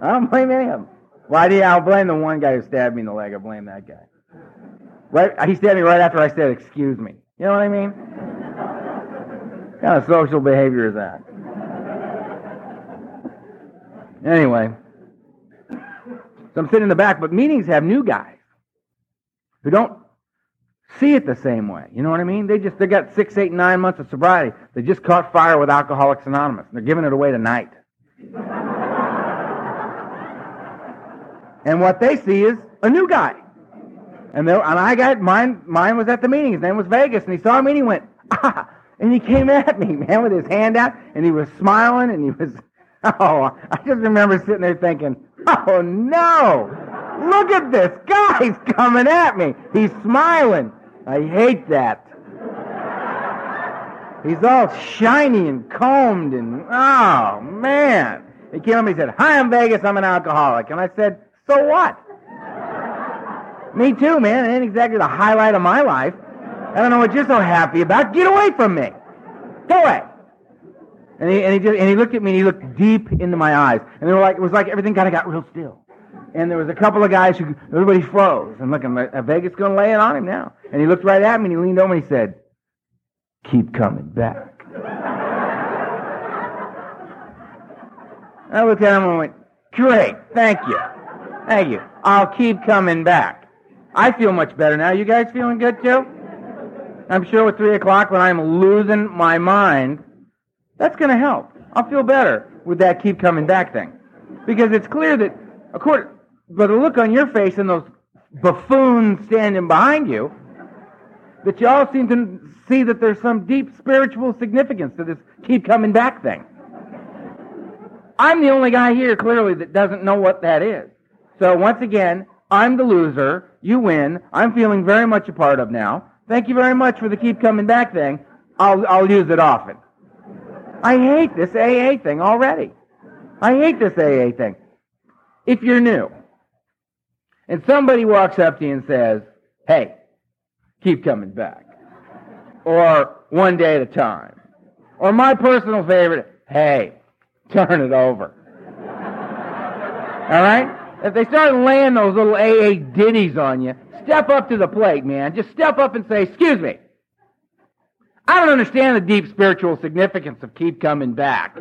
I don't blame any of them. Why do you? I'll blame the one guy who stabbed me in the leg. I blame that guy. Right? He stabbed me right after I said, "Excuse me." You know what I mean? what kind of social behavior is that? Anyway, so I'm sitting in the back, but meetings have new guys who don't see it the same way. You know what I mean? They just they got six, eight, nine months of sobriety. They just caught fire with Alcoholics Anonymous. And they're giving it away tonight. and what they see is a new guy. And they—and I got mine. Mine was at the meeting. His name was Vegas, and he saw me and he went ah, and he came at me, man, with his hand out, and he was smiling, and he was. Oh, I just remember sitting there thinking, oh no, look at this guy's coming at me. He's smiling. I hate that. He's all shiny and combed and, oh, man. He came up and he said, Hi, I'm Vegas. I'm an alcoholic. And I said, So what? me too, man. It ain't exactly the highlight of my life. I don't know what you're so happy about. Get away from me. Go away. And he, and he just, and he looked at me and he looked deep into my eyes. And they were like, it was like everything kind of got real still. And there was a couple of guys who, everybody froze. And looking, like, uh, Vegas going to lay it on him now. And he looked right at me and he leaned over and he said, keep coming back. I looked at him and went, great, thank you. Thank you. I'll keep coming back. I feel much better now. You guys feeling good too? I'm sure with three o'clock when I'm losing my mind, that's going to help. I'll feel better with that keep coming back thing. Because it's clear that, according, by the look on your face and those buffoons standing behind you, that you all seem to see that there's some deep spiritual significance to this keep coming back thing. I'm the only guy here, clearly, that doesn't know what that is. So once again, I'm the loser. You win. I'm feeling very much a part of now. Thank you very much for the keep coming back thing. I'll, I'll use it often. I hate this AA thing already. I hate this AA thing. If you're new, and somebody walks up to you and says, hey, keep coming back. or one day at a time. Or my personal favorite, hey, turn it over. All right? If they start laying those little AA ditties on you, step up to the plate, man. Just step up and say, excuse me. I don't understand the deep spiritual significance of keep coming back.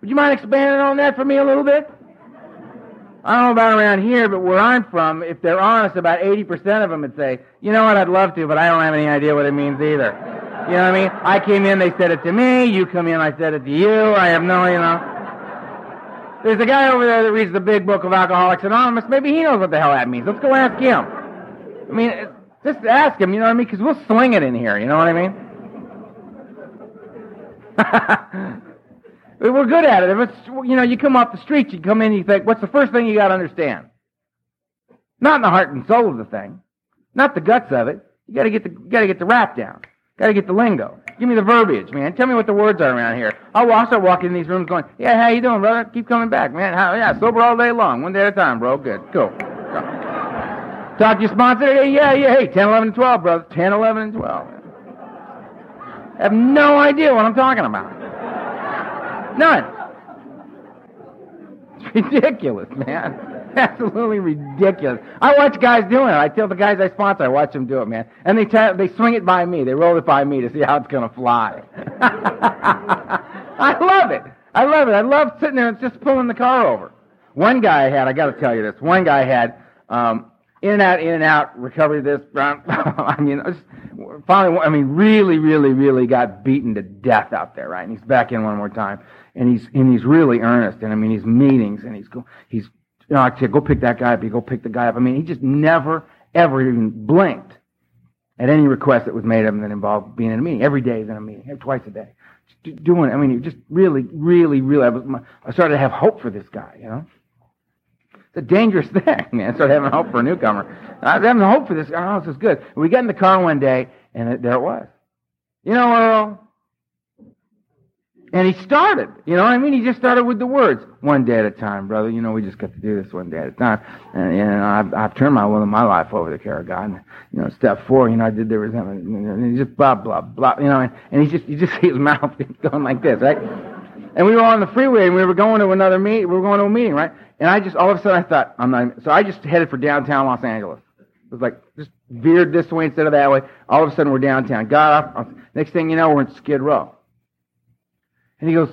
Would you mind expanding on that for me a little bit? I don't know about around here, but where I'm from, if they're honest, about 80% of them would say, you know what, I'd love to, but I don't have any idea what it means either. You know what I mean? I came in, they said it to me. You come in, I said it to you. I have no, you know. There's a guy over there that reads the big book of Alcoholics Anonymous. Maybe he knows what the hell that means. Let's go ask him. I mean, just ask him, you know what I mean? Because we'll sling it in here, you know what I mean? We're good at it. If it's, you know, you come off the street, you come in, you think, what's the first thing you got to understand? Not in the heart and soul of the thing, not the guts of it. You got to get the, got to get the rap down. Got to get the lingo. Give me the verbiage, man. Tell me what the words are around here. I'll, I'll start walking in these rooms going, yeah, how you doing, brother? Keep coming back, man. How, yeah, sober all day long. One day at a time, bro. Good. Cool. Talk to your sponsor? Yeah, yeah. Hey, 10, 11, and 12, brother. 10, 11, and 12. I have no idea what I'm talking about. None. It's ridiculous, man. Absolutely ridiculous. I watch guys doing it. I tell the guys I sponsor, I watch them do it, man. And they tell, they swing it by me. They roll it by me to see how it's going to fly. I love it. I love it. I love sitting there and just pulling the car over. One guy I had, I got to tell you this. One guy had um, in and out, in and out, recovery this. I mean, finally, I mean, really, really, really got beaten to death out there, right? And he's back in one more time, and he's and he's really earnest. And I mean, he's meetings, and he's go, he's you know, I said, go pick that guy up. You go pick the guy up. I mean, he just never, ever even blinked at any request that was made of him that involved being in a meeting. Every day he's in a meeting, twice a day. Just doing, I mean, he just really, really, really, I, was, I started to have hope for this guy, you know. It's a dangerous thing, man. I started having hope for a newcomer. I was having hope for this guy. Oh, this is good. We got in the car one day, and it, there it was. You know, Earl, and he started, you know what I mean? He just started with the words, one day at a time, brother. You know, we just got to do this one day at a time. And, know, I've, I've turned my will and my life over to care of God. And, you know, step four, you know, I did the resentment. And he just blah, blah, blah, you know, and, and he just, you just see his mouth going like this, right? And we were on the freeway and we were going to another meet, we were going to a meeting, right? And I just, all of a sudden I thought, I'm not, so I just headed for downtown Los Angeles. It was like, just veered this way instead of that way. All of a sudden we're downtown. Got off. Uh, next thing you know, we're in Skid Row. And he goes,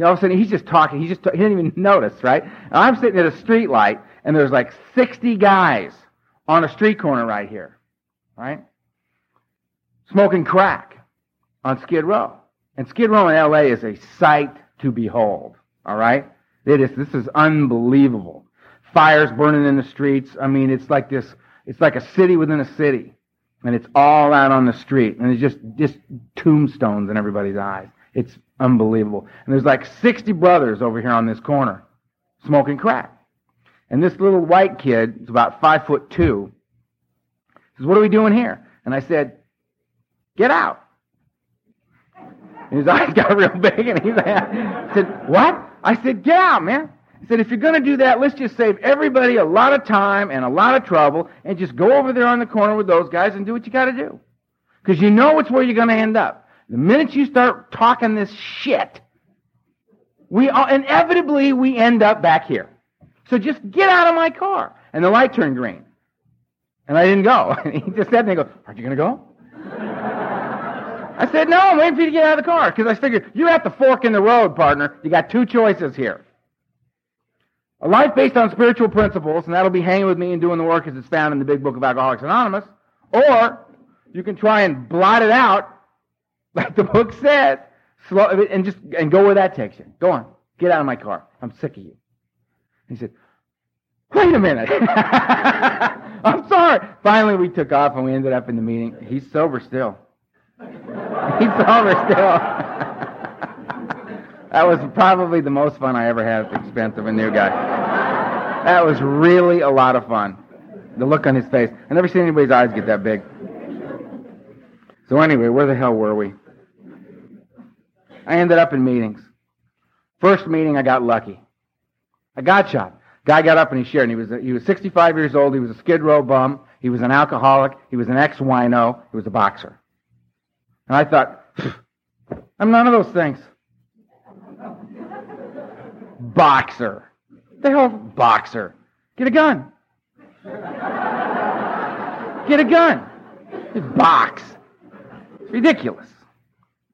all of a sudden he's just talking. He just he didn't even notice, right? And I'm sitting at a street light, and there's like 60 guys on a street corner right here, right? Smoking crack on Skid Row. And Skid Row in L.A. is a sight to behold. All right, it is. This is unbelievable. Fires burning in the streets. I mean, it's like this. It's like a city within a city, and it's all out on the street, and it's just just tombstones in everybody's eyes. It's unbelievable. And there's like 60 brothers over here on this corner smoking crack. And this little white kid, is about five foot two, says, What are we doing here? And I said, Get out. And his eyes got real big and he said, What? I said, yeah, man. He said, If you're going to do that, let's just save everybody a lot of time and a lot of trouble and just go over there on the corner with those guys and do what you got to do. Because you know it's where you're going to end up. The minute you start talking this shit, we all, inevitably we end up back here. So just get out of my car. And the light turned green. And I didn't go. He just said, and he goes, aren't you going to go? I said, no, I'm waiting for you to get out of the car. Because I figured, you're at the fork in the road, partner. You got two choices here. A life based on spiritual principles, and that'll be hanging with me and doing the work as it's found in the big book of Alcoholics Anonymous. Or you can try and blot it out like the book says. Slow, and just and go where that takes you. Go on. Get out of my car. I'm sick of you. He said, Wait a minute. I'm sorry. Finally, we took off and we ended up in the meeting. He's sober still. He's sober still. that was probably the most fun I ever had at the expense of a new guy. That was really a lot of fun. The look on his face. I never seen anybody's eyes get that big. So anyway, where the hell were we? I ended up in meetings. First meeting, I got lucky. I got shot. Guy got up and he shared. And he was he was 65 years old. He was a Skid Row bum. He was an alcoholic. He was an ex-wino. He was a boxer. And I thought, I'm none of those things. Boxer. The hell, boxer? Get a gun. Get a gun. Box. It's ridiculous.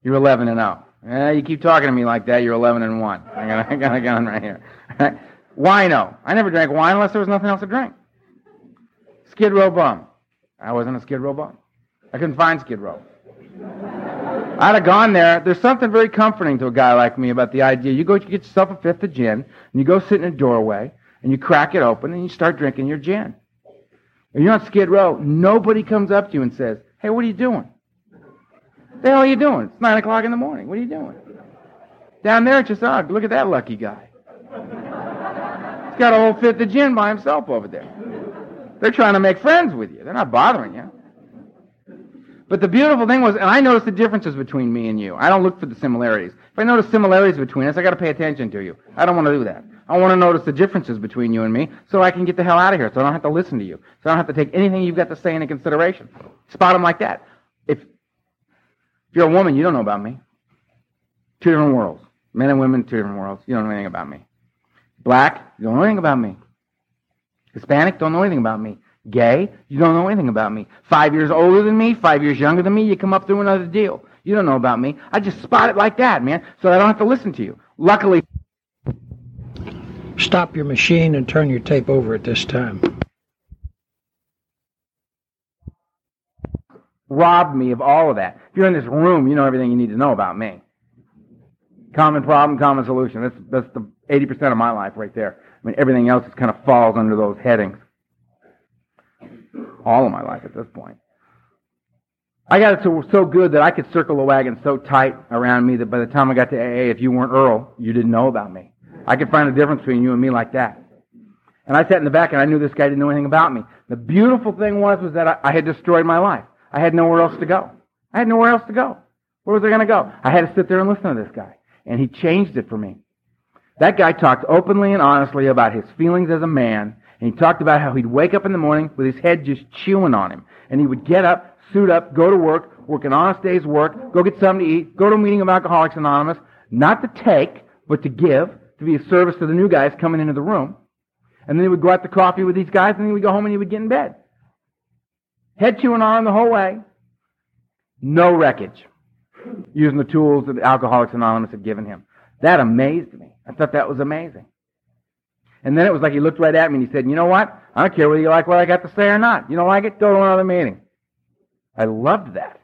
You're 11 and 0. Yeah, you keep talking to me like that, you're 11 and 1. I got, I got a gun right here. Wino. I never drank wine unless there was nothing else to drink. Skid Row bum. I wasn't a Skid Row bum. I couldn't find Skid Row. I'd have gone there. There's something very comforting to a guy like me about the idea. You go you get yourself a fifth of gin, and you go sit in a doorway, and you crack it open, and you start drinking your gin. And you're on Skid Row. Nobody comes up to you and says, "Hey, what are you doing? The hell are you doing? It's nine o'clock in the morning. What are you doing?" Down there, it's just, oh, look at that lucky guy. He's got a whole fifth of gin by himself over there. They're trying to make friends with you. They're not bothering you. But the beautiful thing was, and I noticed the differences between me and you. I don't look for the similarities. If I notice similarities between us, I got to pay attention to you. I don't want to do that. I want to notice the differences between you and me so I can get the hell out of here so I don't have to listen to you. So I don't have to take anything you've got to say into consideration. Spot them like that. If, if you're a woman, you don't know about me. Two different worlds. Men and women, two different worlds. You don't know anything about me. Black, you don't know anything about me. Hispanic, don't know anything about me. Gay, you don't know anything about me. Five years older than me, five years younger than me, you come up through another deal. You don't know about me. I just spot it like that, man, so I don't have to listen to you. Luckily, Stop your machine and turn your tape over at this time. robbed me of all of that. If you're in this room, you know everything you need to know about me. Common problem, common solution. That's that's the 80% of my life right there. I mean, everything else just kind of falls under those headings. All of my life at this point. I got it so, so good that I could circle the wagon so tight around me that by the time I got to AA, if you weren't Earl, you didn't know about me. I could find a difference between you and me like that. And I sat in the back and I knew this guy didn't know anything about me. The beautiful thing was, was that I, I had destroyed my life. I had nowhere else to go. I had nowhere else to go. Where was I going to go? I had to sit there and listen to this guy. And he changed it for me. That guy talked openly and honestly about his feelings as a man, and he talked about how he'd wake up in the morning with his head just chewing on him. And he would get up, suit up, go to work, work an honest day's work, go get something to eat, go to a meeting of Alcoholics Anonymous, not to take, but to give, to be of service to the new guys coming into the room. And then he would go out to coffee with these guys, and then he would go home and he would get in bed. Head chewing on the whole way. No wreckage. Using the tools that Alcoholics Anonymous had given him. That amazed me. I thought that was amazing. And then it was like he looked right at me and he said, you know what? I don't care whether you like what I got to say or not. You don't like it? Go to another meeting. I loved that.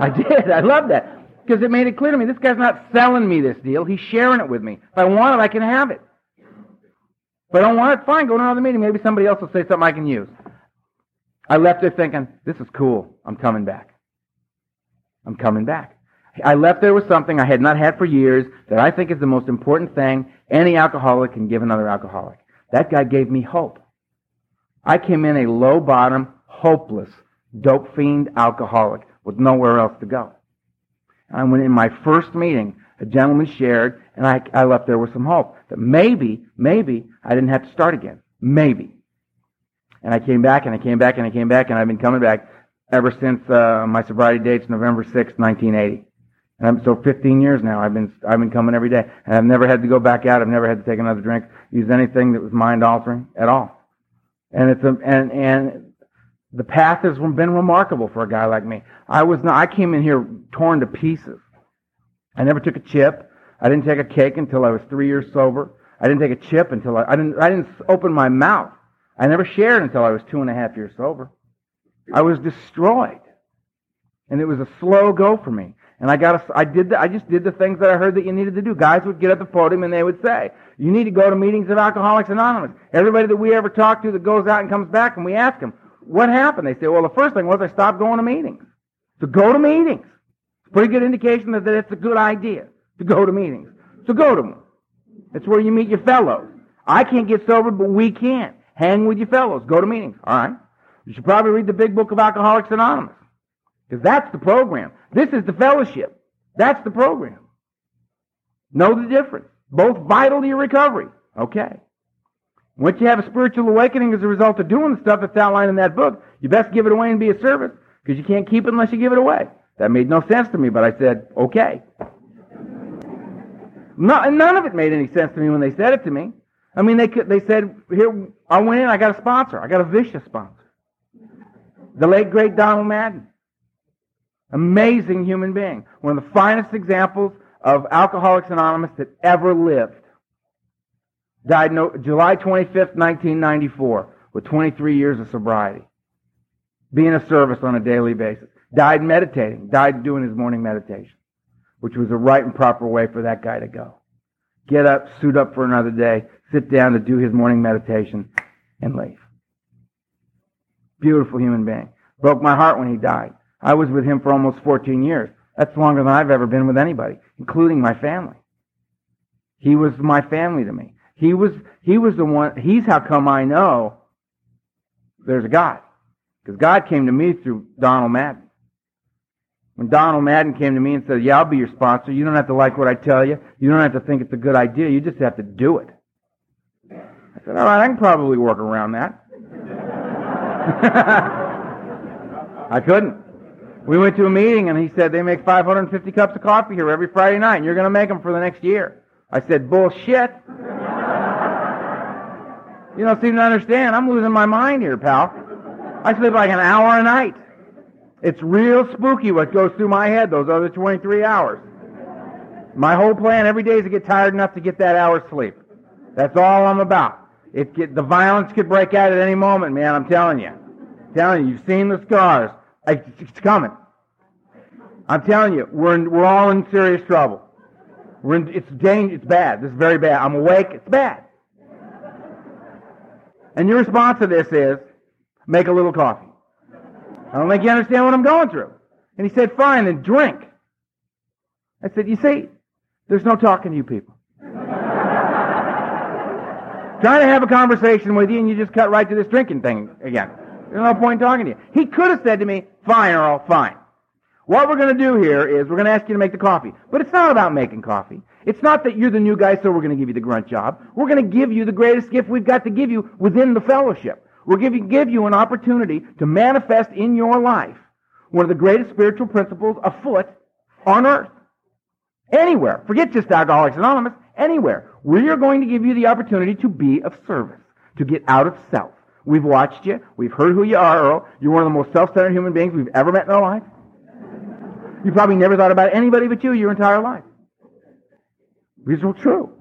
I did. I loved that. Because it made it clear to me, this guy's not selling me this deal. He's sharing it with me. If I want it, I can have it. If I don't want it, fine, go to another meeting. Maybe somebody else will say something I can use. I left there thinking, this is cool. I'm coming back. I'm coming back. I left there with something I had not had for years that I think is the most important thing any alcoholic can give another alcoholic. That guy gave me hope. I came in a low bottom, hopeless, dope fiend alcoholic with nowhere else to go. And when in my first meeting, a gentleman shared, and I, I left there with some hope that maybe, maybe I didn't have to start again. Maybe. And I came back and I came back and I came back and I've been coming back ever since uh, my sobriety date's November 6, 1980. And I'm, so 15 years now I've been I've been coming every day, and I've never had to go back out. I've never had to take another drink, use anything that was mind altering at all. And it's a and and the path has been remarkable for a guy like me. I was not, I came in here torn to pieces. I never took a chip. I didn't take a cake until I was three years sober. I didn't take a chip until I, I didn't I didn't open my mouth. I never shared until I was two and a half years sober. I was destroyed. And it was a slow go for me. And I got, a, I did, the, I just did the things that I heard that you needed to do. Guys would get at the podium and they would say, "You need to go to meetings of Alcoholics Anonymous." Everybody that we ever talk to that goes out and comes back, and we ask them, "What happened?" They say, "Well, the first thing was I stopped going to meetings." So go to meetings. It's a pretty good indication that, that it's a good idea to go to meetings. So go to them. It's where you meet your fellows. I can't get sober, but we can. Hang with your fellows. Go to meetings. All right. You should probably read the big book of Alcoholics Anonymous. Because that's the program. This is the fellowship. That's the program. Know the difference. Both vital to your recovery. Okay. Once you have a spiritual awakening as a result of doing the stuff that's outlined in that book, you best give it away and be a service because you can't keep it unless you give it away. That made no sense to me, but I said, okay. No, none of it made any sense to me when they said it to me. I mean, they they said, here, I went in, I got a sponsor. I got a vicious sponsor. The late, great Donald Madden. Amazing human being. One of the finest examples of Alcoholics Anonymous that ever lived. Died no, July 25th, 1994, with 23 years of sobriety. Being of service on a daily basis. Died meditating. Died doing his morning meditation. Which was the right and proper way for that guy to go. Get up, suit up for another day, sit down to do his morning meditation, and leave. Beautiful human being. Broke my heart when he died. I was with him for almost 14 years. That's longer than I've ever been with anybody, including my family. He was my family to me. He was, he was the one, he's how come I know there's a God. Because God came to me through Donald Madden. When Donald Madden came to me and said, yeah, I'll be your sponsor. You don't have to like what I tell you. You don't have to think it's a good idea. You just have to do it. I said, all right, I can probably work around that. I couldn't. We went to a meeting and he said they make 550 cups of coffee here every Friday night and you're going to make them for the next year. I said, bullshit. You don't seem to understand. I'm losing my mind here, pal. I sleep like an hour a night. It's real spooky what goes through my head those other 23 hours. My whole plan every day is to get tired enough to get that hour's sleep. That's all I'm about. It the violence could break out at any moment, man. I'm telling you. I'm telling you, you've seen the scars. It's coming. I'm telling you, we're in, we're all in serious trouble. We're in, it's dangerous. It's bad. This is very bad. I'm awake. It's bad. And your response to this is, make a little coffee. I don't think you understand what I'm going through. And he said, fine, then drink. I said, you see, there's no talking to you people. Trying to have a conversation with you and you just cut right to this drinking thing again. There's no point talking to you. He could have said to me, fine, Earl, fine. What we're going to do here is we're going to ask you to make the coffee. But it's not about making coffee. It's not that you're the new guy, so we're going to give you the grunt job. We're going to give you the greatest gift we've got to give you within the fellowship. We're going to give you an opportunity to manifest in your life one of the greatest spiritual principles afoot on earth. Anywhere. Forget just Alcoholics Anonymous. Anywhere. We are going to give you the opportunity to be of service, to get out of self. We've watched you. We've heard who you are, Earl. You're one of the most self-centered human beings we've ever met in our life. You probably never thought about anybody but you your entire life. These are true.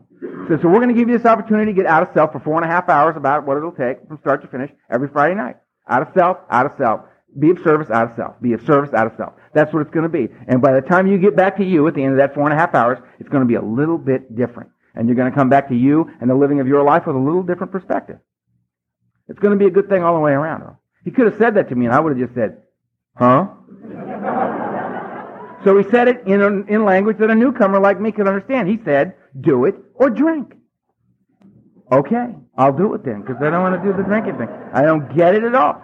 So, so we're going to give you this opportunity to get out of self for four and a half hours, about what it'll take from start to finish, every Friday night. Out of self, out of self. Be of service, out of self. Be of service, out of self. That's what it's going to be. And by the time you get back to you at the end of that four and a half hours, it's going to be a little bit different. And you're going to come back to you and the living of your life with a little different perspective. It's going to be a good thing all the way around. He could have said that to me and I would have just said, huh? so he said it in, a, in language that a newcomer like me could understand. He said, do it or drink. Okay, I'll do it then because I don't want to do the drinking thing. I don't get it at all.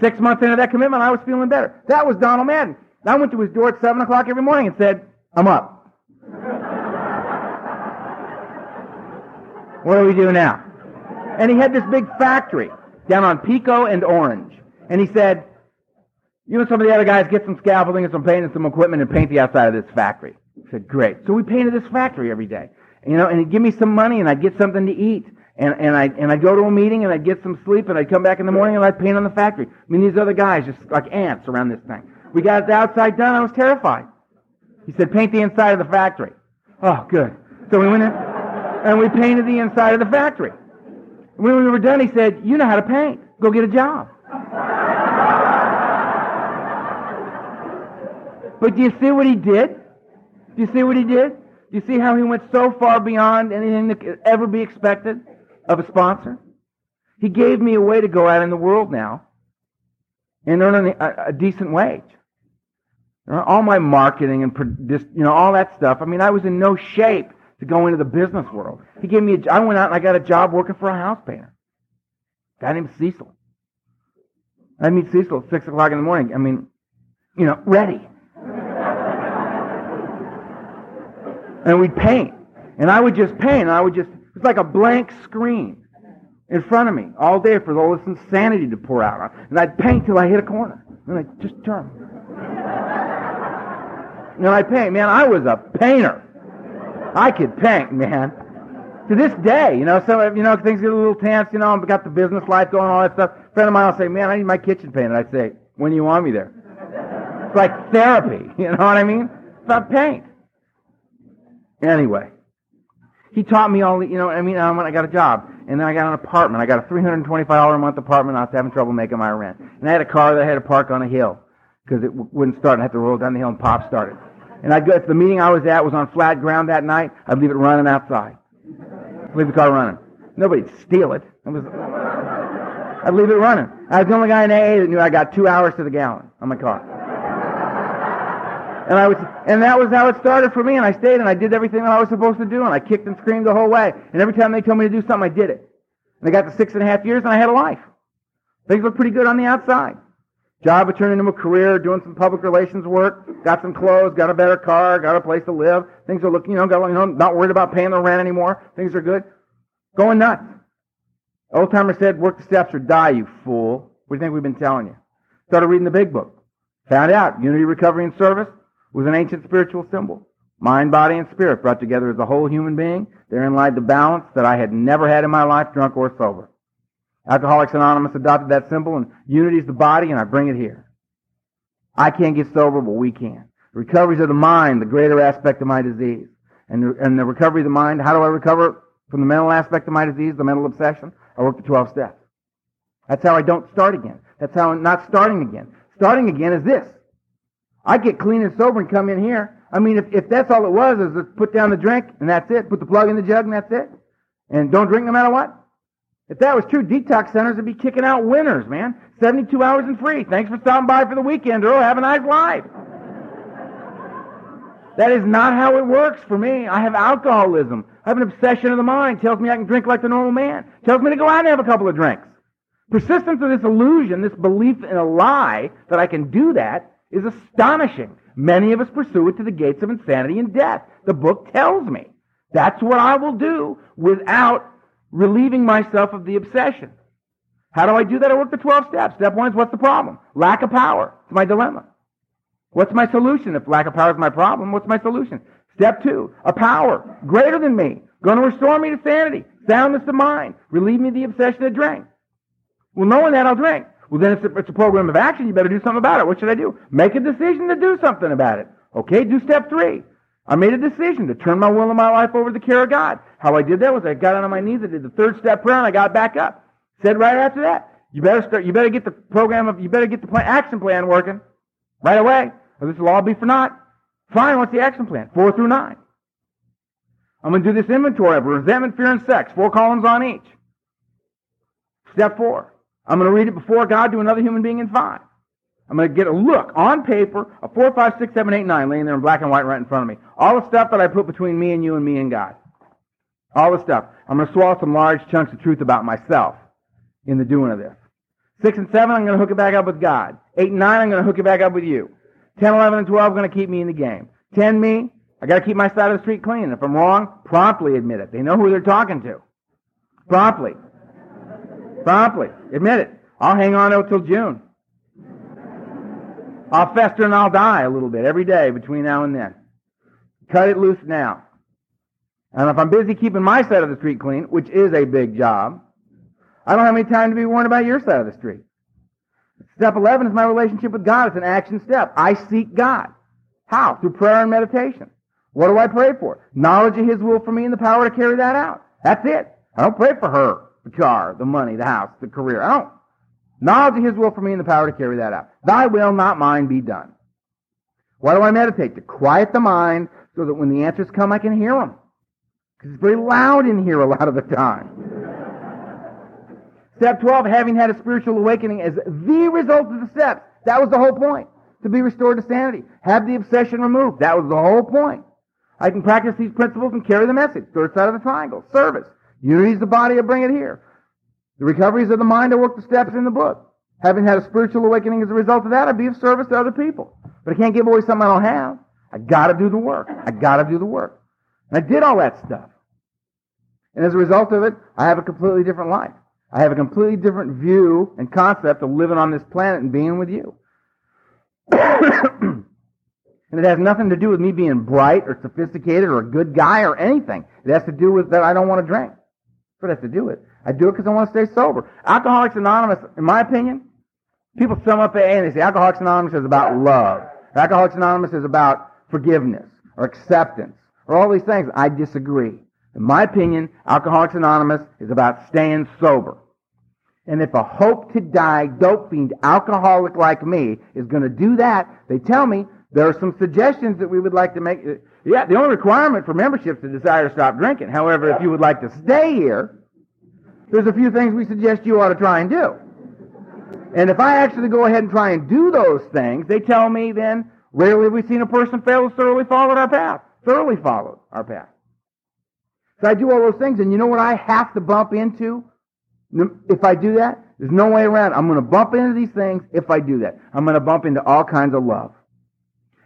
Six months into that commitment, I was feeling better. That was Donald Madden. I went to his door at 7 o'clock every morning and said, I'm up. what do we do now? And he had this big factory down on Pico and Orange. And he said, you and some of the other guys get some scaffolding and some paint and some equipment and paint the outside of this factory. I said, great. So we painted this factory every day. You know, and he'd give me some money and I'd get something to eat. And, and I and I'd go to a meeting and I'd get some sleep and I'd come back in the morning and I'd paint on the factory. I mean, these other guys just like ants around this thing. We got the outside done. I was terrified. He said, paint the inside of the factory. Oh, good. So we went in and we painted the inside of the factory. When we were done, he said, you know how to paint. Go get a job. but do you see what he did? Do you see what he did? Do you see how he went so far beyond anything that could ever be expected of a sponsor? He gave me a way to go out in the world now and earn a, a decent wage. All my marketing and you know all that stuff. I mean, I was in no shape to go into the business world. He gave me. A, I went out and I got a job working for a house painter. A guy named Cecil. I meet Cecil at six o'clock in the morning. I mean, you know, ready. and we'd paint. And I would just paint. And I would just, it's like a blank screen in front of me all day for all this insanity to pour out. on. And I'd paint till I hit a corner. And I'd just turn. And I'd paint. Man, I was a painter. I could paint, man. To this day, you know, so you know things get a little tense. You know, I've got the business life going, all that stuff. A friend of mine will say, "Man, I need my kitchen painted." I say, "When do you want me there?" It's like therapy. You know what I mean? It's not paint. Anyway, he taught me all the, you know, I mean, um, I got a job, and then I got an apartment. I got a $325 a month apartment. I was having trouble making my rent. And I had a car that I had to park on a hill, because it w- wouldn't start. And I had to roll down the hill and pop started. And I'd go, if the meeting I was at was on flat ground that night, I'd leave it running outside. Leave the car running. Nobody'd steal it. it was, I'd leave it running. I was the only guy in AA that knew I got two hours to the gallon on my car. And I was, and that was how it started for me. And I stayed and I did everything that I was supposed to do. And I kicked and screamed the whole way. And every time they told me to do something, I did it. And I got to six and a half years and I had a life. Things looked pretty good on the outside. Job turned into a career, doing some public relations work, got some clothes, got a better car, got a place to live. Things are looking, you know, got, you know, not worried about paying the rent anymore. Things are good. Going nuts. Old timer said, work the steps or die, you fool. What do you think we've been telling you? Started reading the big book. Found out unity, recovery, and service was an ancient spiritual symbol. Mind, body, and spirit brought together as a whole human being. Therein lied the balance that I had never had in my life, drunk or sober. Alcoholics Anonymous adopted that symbol, and unity is the body, and I bring it here. I can't get sober, but we can. Recoveries of the mind, the greater aspect of my disease. And, and the recovery of the mind, how do I recover from the mental aspect of my disease, the mental obsession? I work the 12 steps. That's how I don't start again. That's how I'm not starting again. Starting again is this. I get clean and sober and come in here. I mean, if, if that's all it was, is to put down the drink and that's it. Put the plug in the jug and that's it. And don't drink no matter what. If that was true, detox centers would be kicking out winners, man. 72 hours and free. Thanks for stopping by for the weekend, Earl. Have a nice life. That is not how it works for me. I have alcoholism. I have an obsession of the mind. Tells me I can drink like the normal man. Tells me to go out and have a couple of drinks. Persistence of this illusion, this belief in a lie that I can do that, is astonishing. Many of us pursue it to the gates of insanity and death. The book tells me. That's what I will do without relieving myself of the obsession. How do I do that? I work the 12 steps. Step one is what's the problem? Lack of power. It's my dilemma. What's my solution? If lack of power is my problem, what's my solution? Step two, a power greater than me, going to restore me to sanity, soundness of mind, relieve me of the obsession to drink. Well, knowing that, I'll drink. Well, then it's a, it's a program of action. You better do something about it. What should I do? Make a decision to do something about it. Okay, do step three. I made a decision to turn my will and my life over to the care of God. How I did that was I got on my knees, I did the third step prayer, and I got back up. Said right after that, you better start, you better get the program of, you better get the plan, action plan working right away, or this will all be for naught. Fine, what's the action plan? Four through nine. I'm going to do this inventory of resentment, fear, and sex. Four columns on each. Step four. I'm going to read it before God to another human being in five. I'm going to get a look on paper of four, five, six, seven, eight, nine laying there in black and white right in front of me. All the stuff that I put between me and you and me and God. All the stuff. I'm going to swallow some large chunks of truth about myself in the doing of this. Six and seven, I'm going to hook it back up with God. Eight and nine, I'm going to hook it back up with you. Ten, eleven, and twelve are going to keep me in the game. Ten, me, I got to keep my side of the street clean. If I'm wrong, promptly admit it. They know who they're talking to. Promptly. Promptly. Admit it. I'll hang on until June. I'll fester and I'll die a little bit every day between now and then. Cut it loose now. And if I'm busy keeping my side of the street clean, which is a big job, I don't have any time to be worried about your side of the street. Step 11 is my relationship with God. It's an action step. I seek God. How? Through prayer and meditation. What do I pray for? Knowledge of His will for me and the power to carry that out. That's it. I don't pray for her, the car, the money, the house, the career. I don't. Knowledge of His will for me and the power to carry that out. Thy will, not mine, be done. Why do I meditate? To quiet the mind so that when the answers come, I can hear them. Because it's very loud in here a lot of the time. Step 12, having had a spiritual awakening as the result of the steps. That was the whole point. To be restored to sanity. Have the obsession removed. That was the whole point. I can practice these principles and carry the message. Third side of the triangle. Service. Unity is the body, I bring it here. The recoveries of the mind, I work the steps in the book. Having had a spiritual awakening as a result of that, I'd be of service to other people. But I can't give away something I don't have. I gotta do the work. I gotta do the work. And I did all that stuff. And as a result of it, I have a completely different life. I have a completely different view and concept of living on this planet and being with you. And it has nothing to do with me being bright or sophisticated or a good guy or anything. It has to do with that I don't want to drink. That's what it has to do with. I do it because I want to stay sober. Alcoholics Anonymous, in my opinion, people sum up AA and they say Alcoholics Anonymous is about love. Alcoholics Anonymous is about forgiveness or acceptance or all these things. I disagree. In my opinion, Alcoholics Anonymous is about staying sober. And if a hope to die dope fiend alcoholic like me is going to do that, they tell me there are some suggestions that we would like to make. Yeah, the only requirement for membership is to desire to stop drinking. However, if you would like to stay here, there's a few things we suggest you ought to try and do. And if I actually go ahead and try and do those things, they tell me then, rarely have we seen a person fail who thoroughly followed our path. Thoroughly followed our path. So I do all those things, and you know what I have to bump into if I do that? There's no way around. I'm going to bump into these things if I do that. I'm going to bump into all kinds of love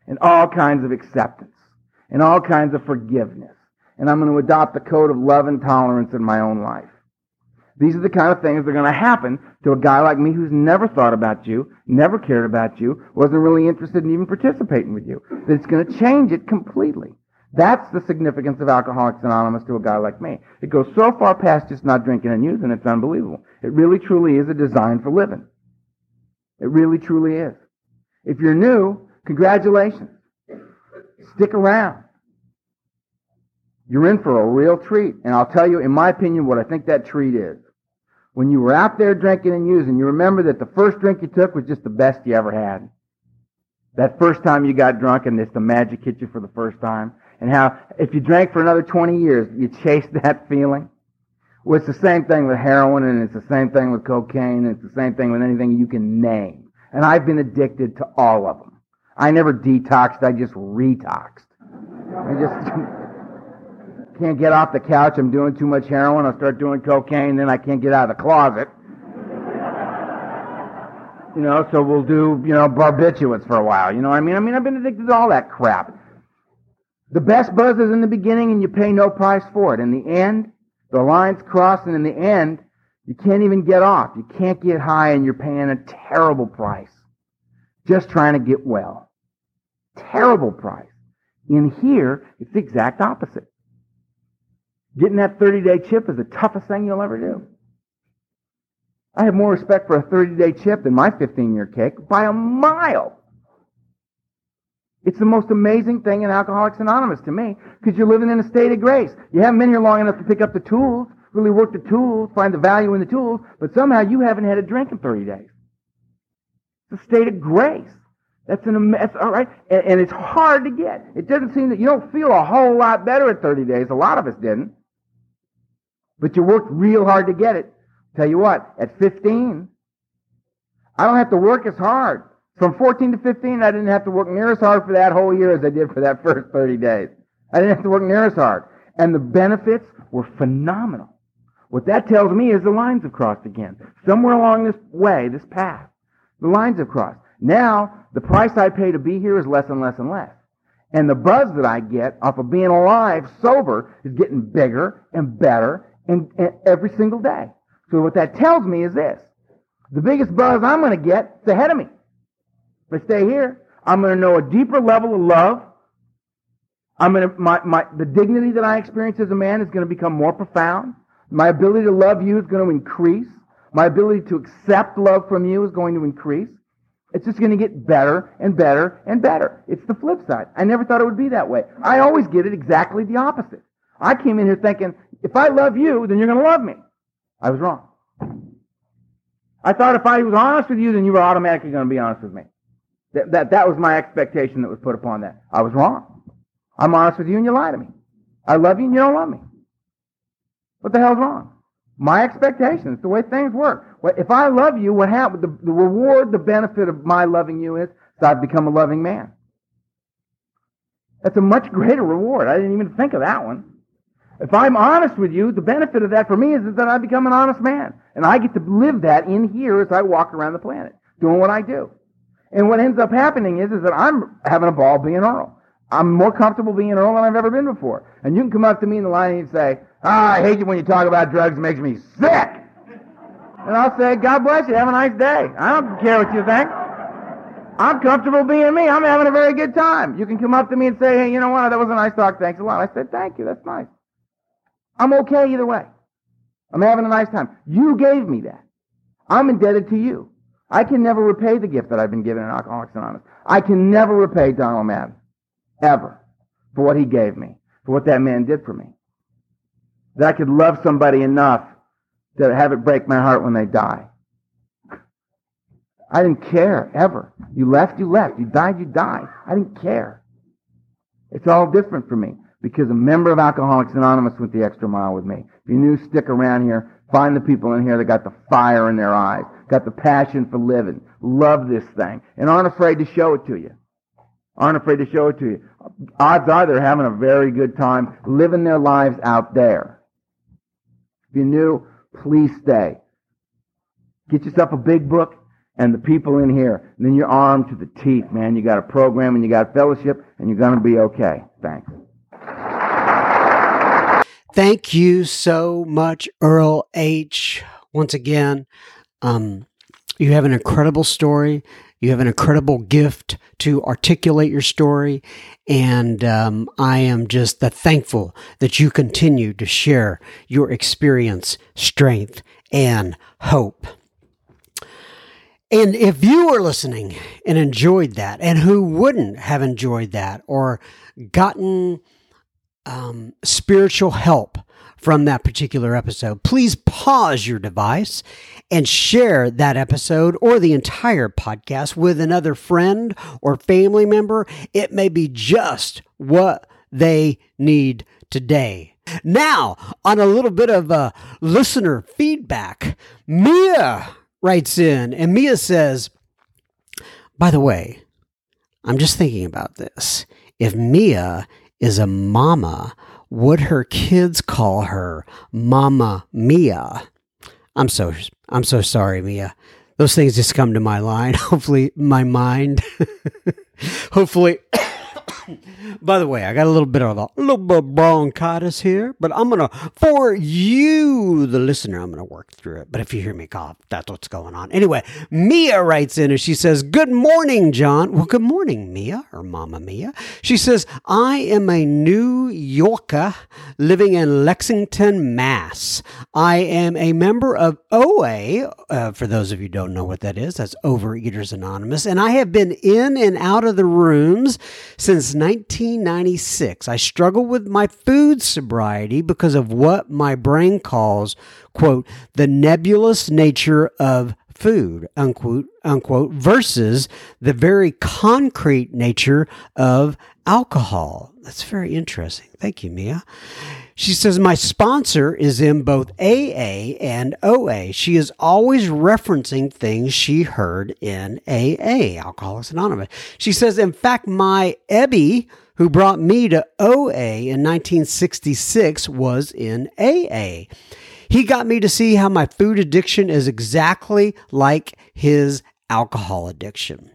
and all kinds of acceptance and all kinds of forgiveness. And I'm going to adopt the code of love and tolerance in my own life. These are the kind of things that are going to happen to a guy like me who's never thought about you, never cared about you, wasn't really interested in even participating with you. That it's going to change it completely. That's the significance of Alcoholics Anonymous to a guy like me. It goes so far past just not drinking and using, it's unbelievable. It really truly is a design for living. It really truly is. If you're new, congratulations. Stick around. You're in for a real treat. And I'll tell you, in my opinion, what I think that treat is. When you were out there drinking and using, you remember that the first drink you took was just the best you ever had. That first time you got drunk and it's the magic hit you for the first time and how if you drank for another 20 years, you chase that feeling. Well, it's the same thing with heroin, and it's the same thing with cocaine, and it's the same thing with anything you can name. And I've been addicted to all of them. I never detoxed, I just retoxed. I just can't get off the couch, I'm doing too much heroin, I'll start doing cocaine, then I can't get out of the closet. You know, so we'll do, you know, barbiturates for a while. You know what I mean? I mean, I've been addicted to all that crap. The best buzz is in the beginning and you pay no price for it. In the end, the lines cross and in the end, you can't even get off. You can't get high and you're paying a terrible price. Just trying to get well. Terrible price. In here, it's the exact opposite. Getting that 30 day chip is the toughest thing you'll ever do. I have more respect for a 30 day chip than my 15 year kick by a mile. It's the most amazing thing in Alcoholics Anonymous to me, because you're living in a state of grace. You haven't been here long enough to pick up the tools, really work the tools, find the value in the tools, but somehow you haven't had a drink in 30 days. It's a state of grace. That's an that's all right, and, and it's hard to get. It doesn't seem that you don't feel a whole lot better at 30 days. A lot of us didn't, but you worked real hard to get it. Tell you what, at 15, I don't have to work as hard. From 14 to 15, I didn't have to work near as hard for that whole year as I did for that first 30 days. I didn't have to work near as hard. And the benefits were phenomenal. What that tells me is the lines have crossed again. Somewhere along this way, this path, the lines have crossed. Now, the price I pay to be here is less and less and less. And the buzz that I get off of being alive, sober, is getting bigger and better and, and every single day. So what that tells me is this. The biggest buzz I'm going to get is ahead of me. If I stay here, I'm going to know a deeper level of love. I'm going to, my, my, the dignity that I experience as a man is going to become more profound. My ability to love you is going to increase. My ability to accept love from you is going to increase. It's just going to get better and better and better. It's the flip side. I never thought it would be that way. I always get it exactly the opposite. I came in here thinking, if I love you, then you're going to love me. I was wrong. I thought if I was honest with you, then you were automatically going to be honest with me. That, that, that was my expectation that was put upon that. I was wrong. I'm honest with you and you lie to me. I love you and you don't love me. What the hell's wrong? My expectations, the way things work. If I love you, what happens? The, the reward, the benefit of my loving you is that I've become a loving man. That's a much greater reward. I didn't even think of that one. If I'm honest with you, the benefit of that for me is that I become an honest man. And I get to live that in here as I walk around the planet, doing what I do. And what ends up happening is, is that I'm having a ball being Earl. I'm more comfortable being Earl than I've ever been before. And you can come up to me in the line and say, ah, I hate you when you talk about drugs. It makes me sick. And I'll say, God bless you. Have a nice day. I don't care what you think. I'm comfortable being me. I'm having a very good time. You can come up to me and say, hey, you know what? That was a nice talk. Thanks a lot. I said, thank you. That's nice. I'm okay either way. I'm having a nice time. You gave me that. I'm indebted to you. I can never repay the gift that I've been given in Alcoholics Anonymous. I can never repay Donald Madden. Ever. For what he gave me. For what that man did for me. That I could love somebody enough to have it break my heart when they die. I didn't care, ever. You left, you left. You died, you died. I didn't care. It's all different for me because a member of Alcoholics Anonymous went the extra mile with me. If you're new, stick around here. Find the people in here that got the fire in their eyes, got the passion for living, love this thing, and aren't afraid to show it to you. Aren't afraid to show it to you. Odds are they're having a very good time living their lives out there. If you're new, please stay. Get yourself a big book and the people in here. And then you're armed to the teeth, man. You got a program and you got fellowship and you're going to be okay. Thanks. Thank you so much, Earl H. Once again, um, you have an incredible story. You have an incredible gift to articulate your story. And um, I am just thankful that you continue to share your experience, strength, and hope. And if you were listening and enjoyed that, and who wouldn't have enjoyed that or gotten um, spiritual help from that particular episode, please pause your device and share that episode or the entire podcast with another friend or family member. It may be just what they need today. Now, on a little bit of uh, listener feedback, Mia writes in and Mia says, By the way, I'm just thinking about this. If Mia is a mama, would her kids call her Mama Mia? I'm so I'm so sorry, Mia. Those things just come to my line. Hopefully, my mind. Hopefully. By the way, I got a little bit of a little bit of bronchitis here, but I'm gonna for you, the listener, I'm gonna work through it. But if you hear me cough, that's what's going on. Anyway, Mia writes in and she says, "Good morning, John." Well, good morning, Mia or Mama Mia. She says, "I am a New Yorker living in Lexington, Mass. I am a member of OA. Uh, for those of you don't know what that is, that's Overeaters Anonymous, and I have been in and out of the rooms since 1996. I struggle with my food sobriety because of what my brain calls, quote, the nebulous nature of food, unquote, unquote, versus the very concrete nature of alcohol. That's very interesting. Thank you, Mia. She says, My sponsor is in both AA and OA. She is always referencing things she heard in AA, Alcoholics Anonymous. She says, In fact, my Ebby, who brought me to OA in 1966, was in AA. He got me to see how my food addiction is exactly like his alcohol addiction.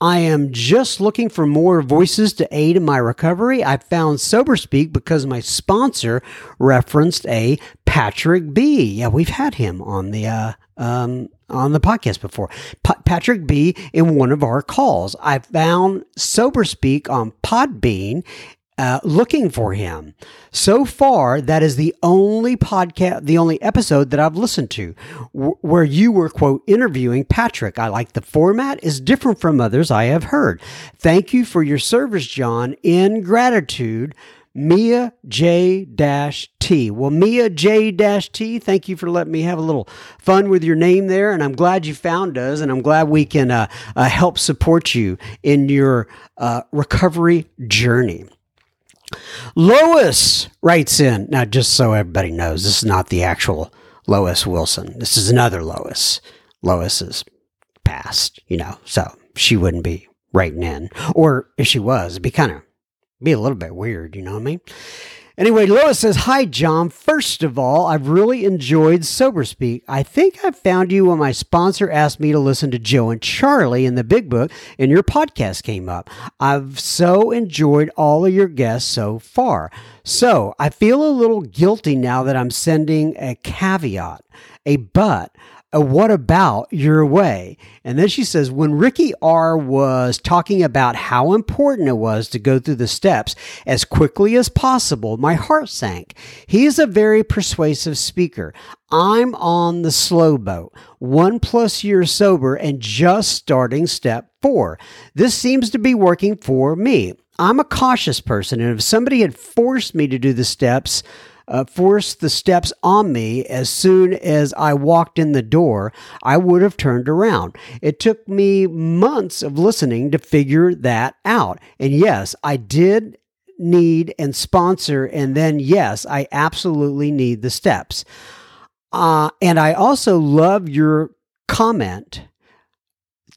I am just looking for more voices to aid in my recovery. I found SoberSpeak because my sponsor referenced a Patrick B. Yeah, we've had him on the uh, um, on the podcast before. Patrick B. in one of our calls. I found SoberSpeak on Podbean uh, looking for him. So far, that is the only podcast, the only episode that I've listened to where you were, quote, interviewing Patrick. I like the format is different from others I have heard. Thank you for your service, John. In gratitude, Mia J T. Well, Mia J T, thank you for letting me have a little fun with your name there. And I'm glad you found us, and I'm glad we can uh, uh, help support you in your uh, recovery journey. Lois writes in. Now, just so everybody knows, this is not the actual Lois Wilson. This is another Lois. Lois is passed, you know, so she wouldn't be writing in. Or if she was, it'd be kind of be a little bit weird, you know what I mean? Anyway, Lois says, Hi, John. First of all, I've really enjoyed Sober Speak. I think I found you when my sponsor asked me to listen to Joe and Charlie in the Big Book, and your podcast came up. I've so enjoyed all of your guests so far. So I feel a little guilty now that I'm sending a caveat, a but what about your way? And then she says, when Ricky R was talking about how important it was to go through the steps as quickly as possible, my heart sank. He is a very persuasive speaker. I'm on the slow boat, one plus years sober and just starting step four. This seems to be working for me. I'm a cautious person, and if somebody had forced me to do the steps, uh, forced the steps on me as soon as I walked in the door, I would have turned around. It took me months of listening to figure that out. And yes, I did need and sponsor, and then yes, I absolutely need the steps. Uh, and I also love your comment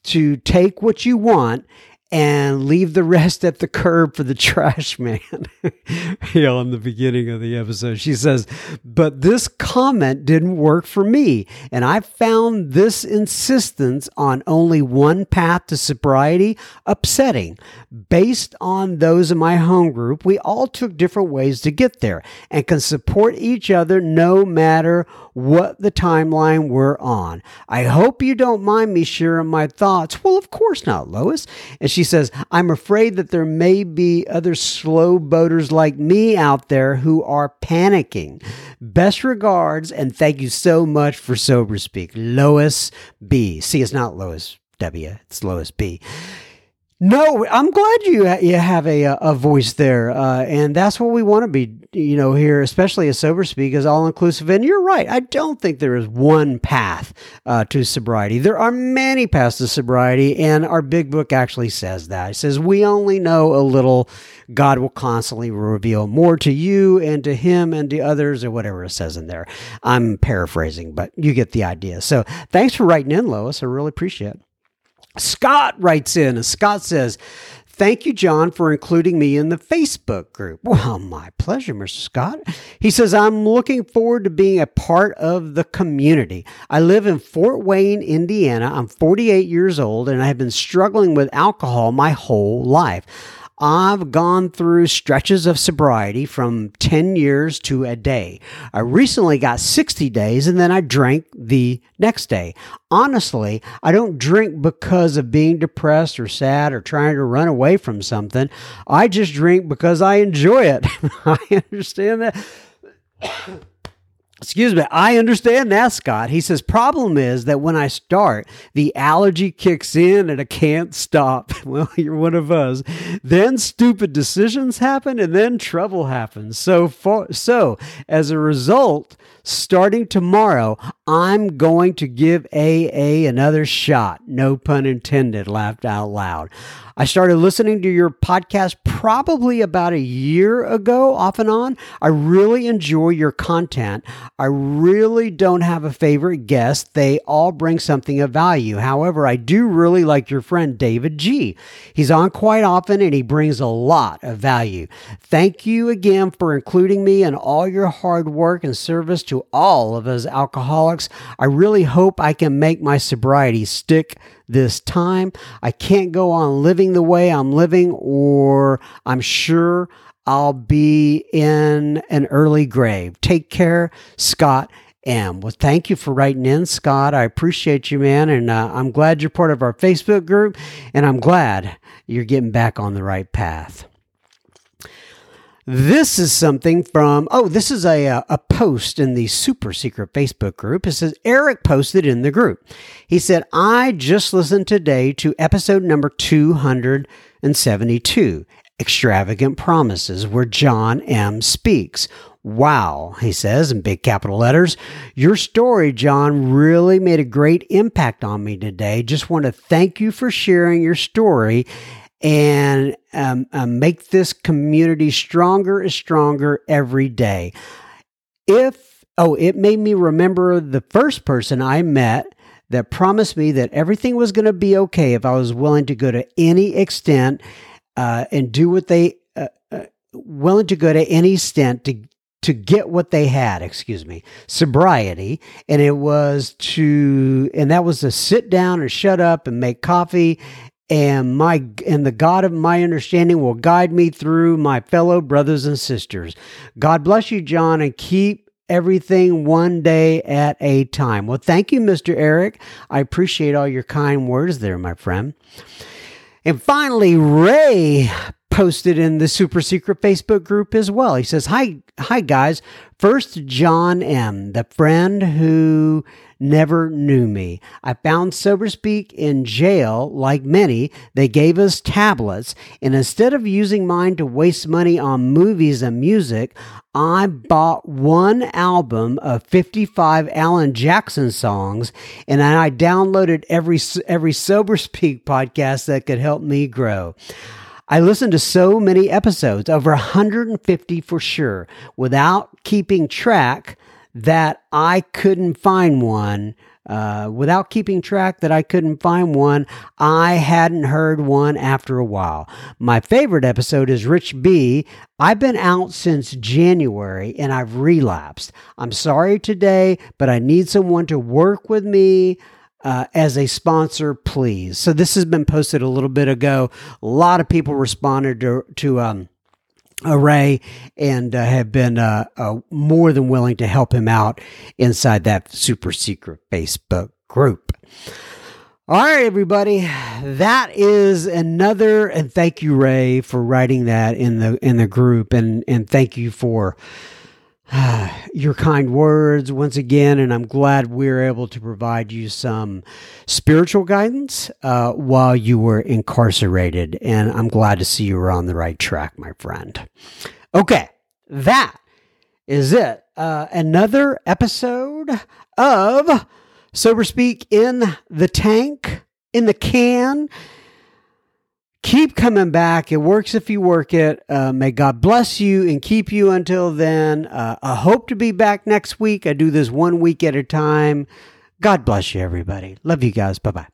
to take what you want and leave the rest at the curb for the trash man. yeah, on the beginning of the episode, she says, But this comment didn't work for me. And I found this insistence on only one path to sobriety upsetting. Based on those in my home group, we all took different ways to get there and can support each other no matter what the timeline we're on. I hope you don't mind me sharing my thoughts. Well, of course not, Lois. And she says, I'm afraid that there may be other slow boaters like me out there who are panicking. Best regards, and thank you so much for Sober Speak. Lois B. See, it's not Lois W, it's Lois B. No, I'm glad you you have a a voice there, uh, and that's what we want to be. You know, here, especially a sober speak, is all inclusive. And you're right. I don't think there is one path uh, to sobriety. There are many paths to sobriety, and our big book actually says that. It says we only know a little. God will constantly reveal more to you and to him and to others, or whatever it says in there. I'm paraphrasing, but you get the idea. So, thanks for writing in, Lois. I really appreciate it. Scott writes in, and Scott says, Thank you, John, for including me in the Facebook group. Well, my pleasure, Mr. Scott. He says, I'm looking forward to being a part of the community. I live in Fort Wayne, Indiana. I'm 48 years old and I have been struggling with alcohol my whole life. I've gone through stretches of sobriety from 10 years to a day. I recently got 60 days and then I drank the next day. Honestly, I don't drink because of being depressed or sad or trying to run away from something. I just drink because I enjoy it. I understand that. Excuse me. I understand that, Scott. He says, problem is that when I start, the allergy kicks in and I can't stop. Well, you're one of us. Then stupid decisions happen and then trouble happens. So, for, so as a result, starting tomorrow, I'm going to give AA another shot. No pun intended, laughed out loud. I started listening to your podcast probably about a year ago, off and on. I really enjoy your content. I really don't have a favorite guest. They all bring something of value. However, I do really like your friend David G. He's on quite often and he brings a lot of value. Thank you again for including me in all your hard work and service to all of us alcoholics. I really hope I can make my sobriety stick this time. I can't go on living the way I'm living, or I'm sure I'll be in an early grave. Take care, Scott M. Well, thank you for writing in, Scott. I appreciate you, man. And uh, I'm glad you're part of our Facebook group, and I'm glad you're getting back on the right path. This is something from, oh, this is a, uh, a post in the super secret Facebook group. It says, Eric posted in the group. He said, I just listened today to episode number 272, Extravagant Promises, where John M. speaks. Wow, he says in big capital letters. Your story, John, really made a great impact on me today. Just want to thank you for sharing your story and um, uh, make this community stronger and stronger every day. If, oh, it made me remember the first person I met that promised me that everything was going to be okay if I was willing to go to any extent uh, and do what they, uh, uh, willing to go to any extent to to get what they had, excuse me, sobriety. And it was to, and that was to sit down and shut up and make coffee and my and the God of my understanding will guide me through my fellow brothers and sisters. God bless you, John, and keep everything one day at a time. Well, thank you, Mr. Eric. I appreciate all your kind words there, my friend. And finally, Ray posted in the super secret Facebook group as well. He says, Hi, hi guys. First, John M., the friend who never knew me. I found SoberSpeak in jail, like many. They gave us tablets, and instead of using mine to waste money on movies and music, I bought one album of 55 Alan Jackson songs, and I downloaded every every SoberSpeak podcast that could help me grow. I listened to so many episodes, over 150 for sure, without keeping track that I couldn't find one. Uh, without keeping track that I couldn't find one, I hadn't heard one after a while. My favorite episode is Rich B. I've been out since January and I've relapsed. I'm sorry today, but I need someone to work with me. Uh, as a sponsor, please. So this has been posted a little bit ago. A lot of people responded to, to um, Array and uh, have been uh, uh, more than willing to help him out inside that super secret Facebook group. All right, everybody, that is another, and thank you, Ray, for writing that in the in the group, and and thank you for your kind words once again, and I'm glad we're able to provide you some spiritual guidance uh, while you were incarcerated. And I'm glad to see you were on the right track, my friend. Okay, that is it. Uh, another episode of Sober Speak in the tank, in the can keep coming back. It works if you work it. Uh, may God bless you and keep you until then. Uh, I hope to be back next week. I do this one week at a time. God bless you, everybody. Love you guys. Bye bye.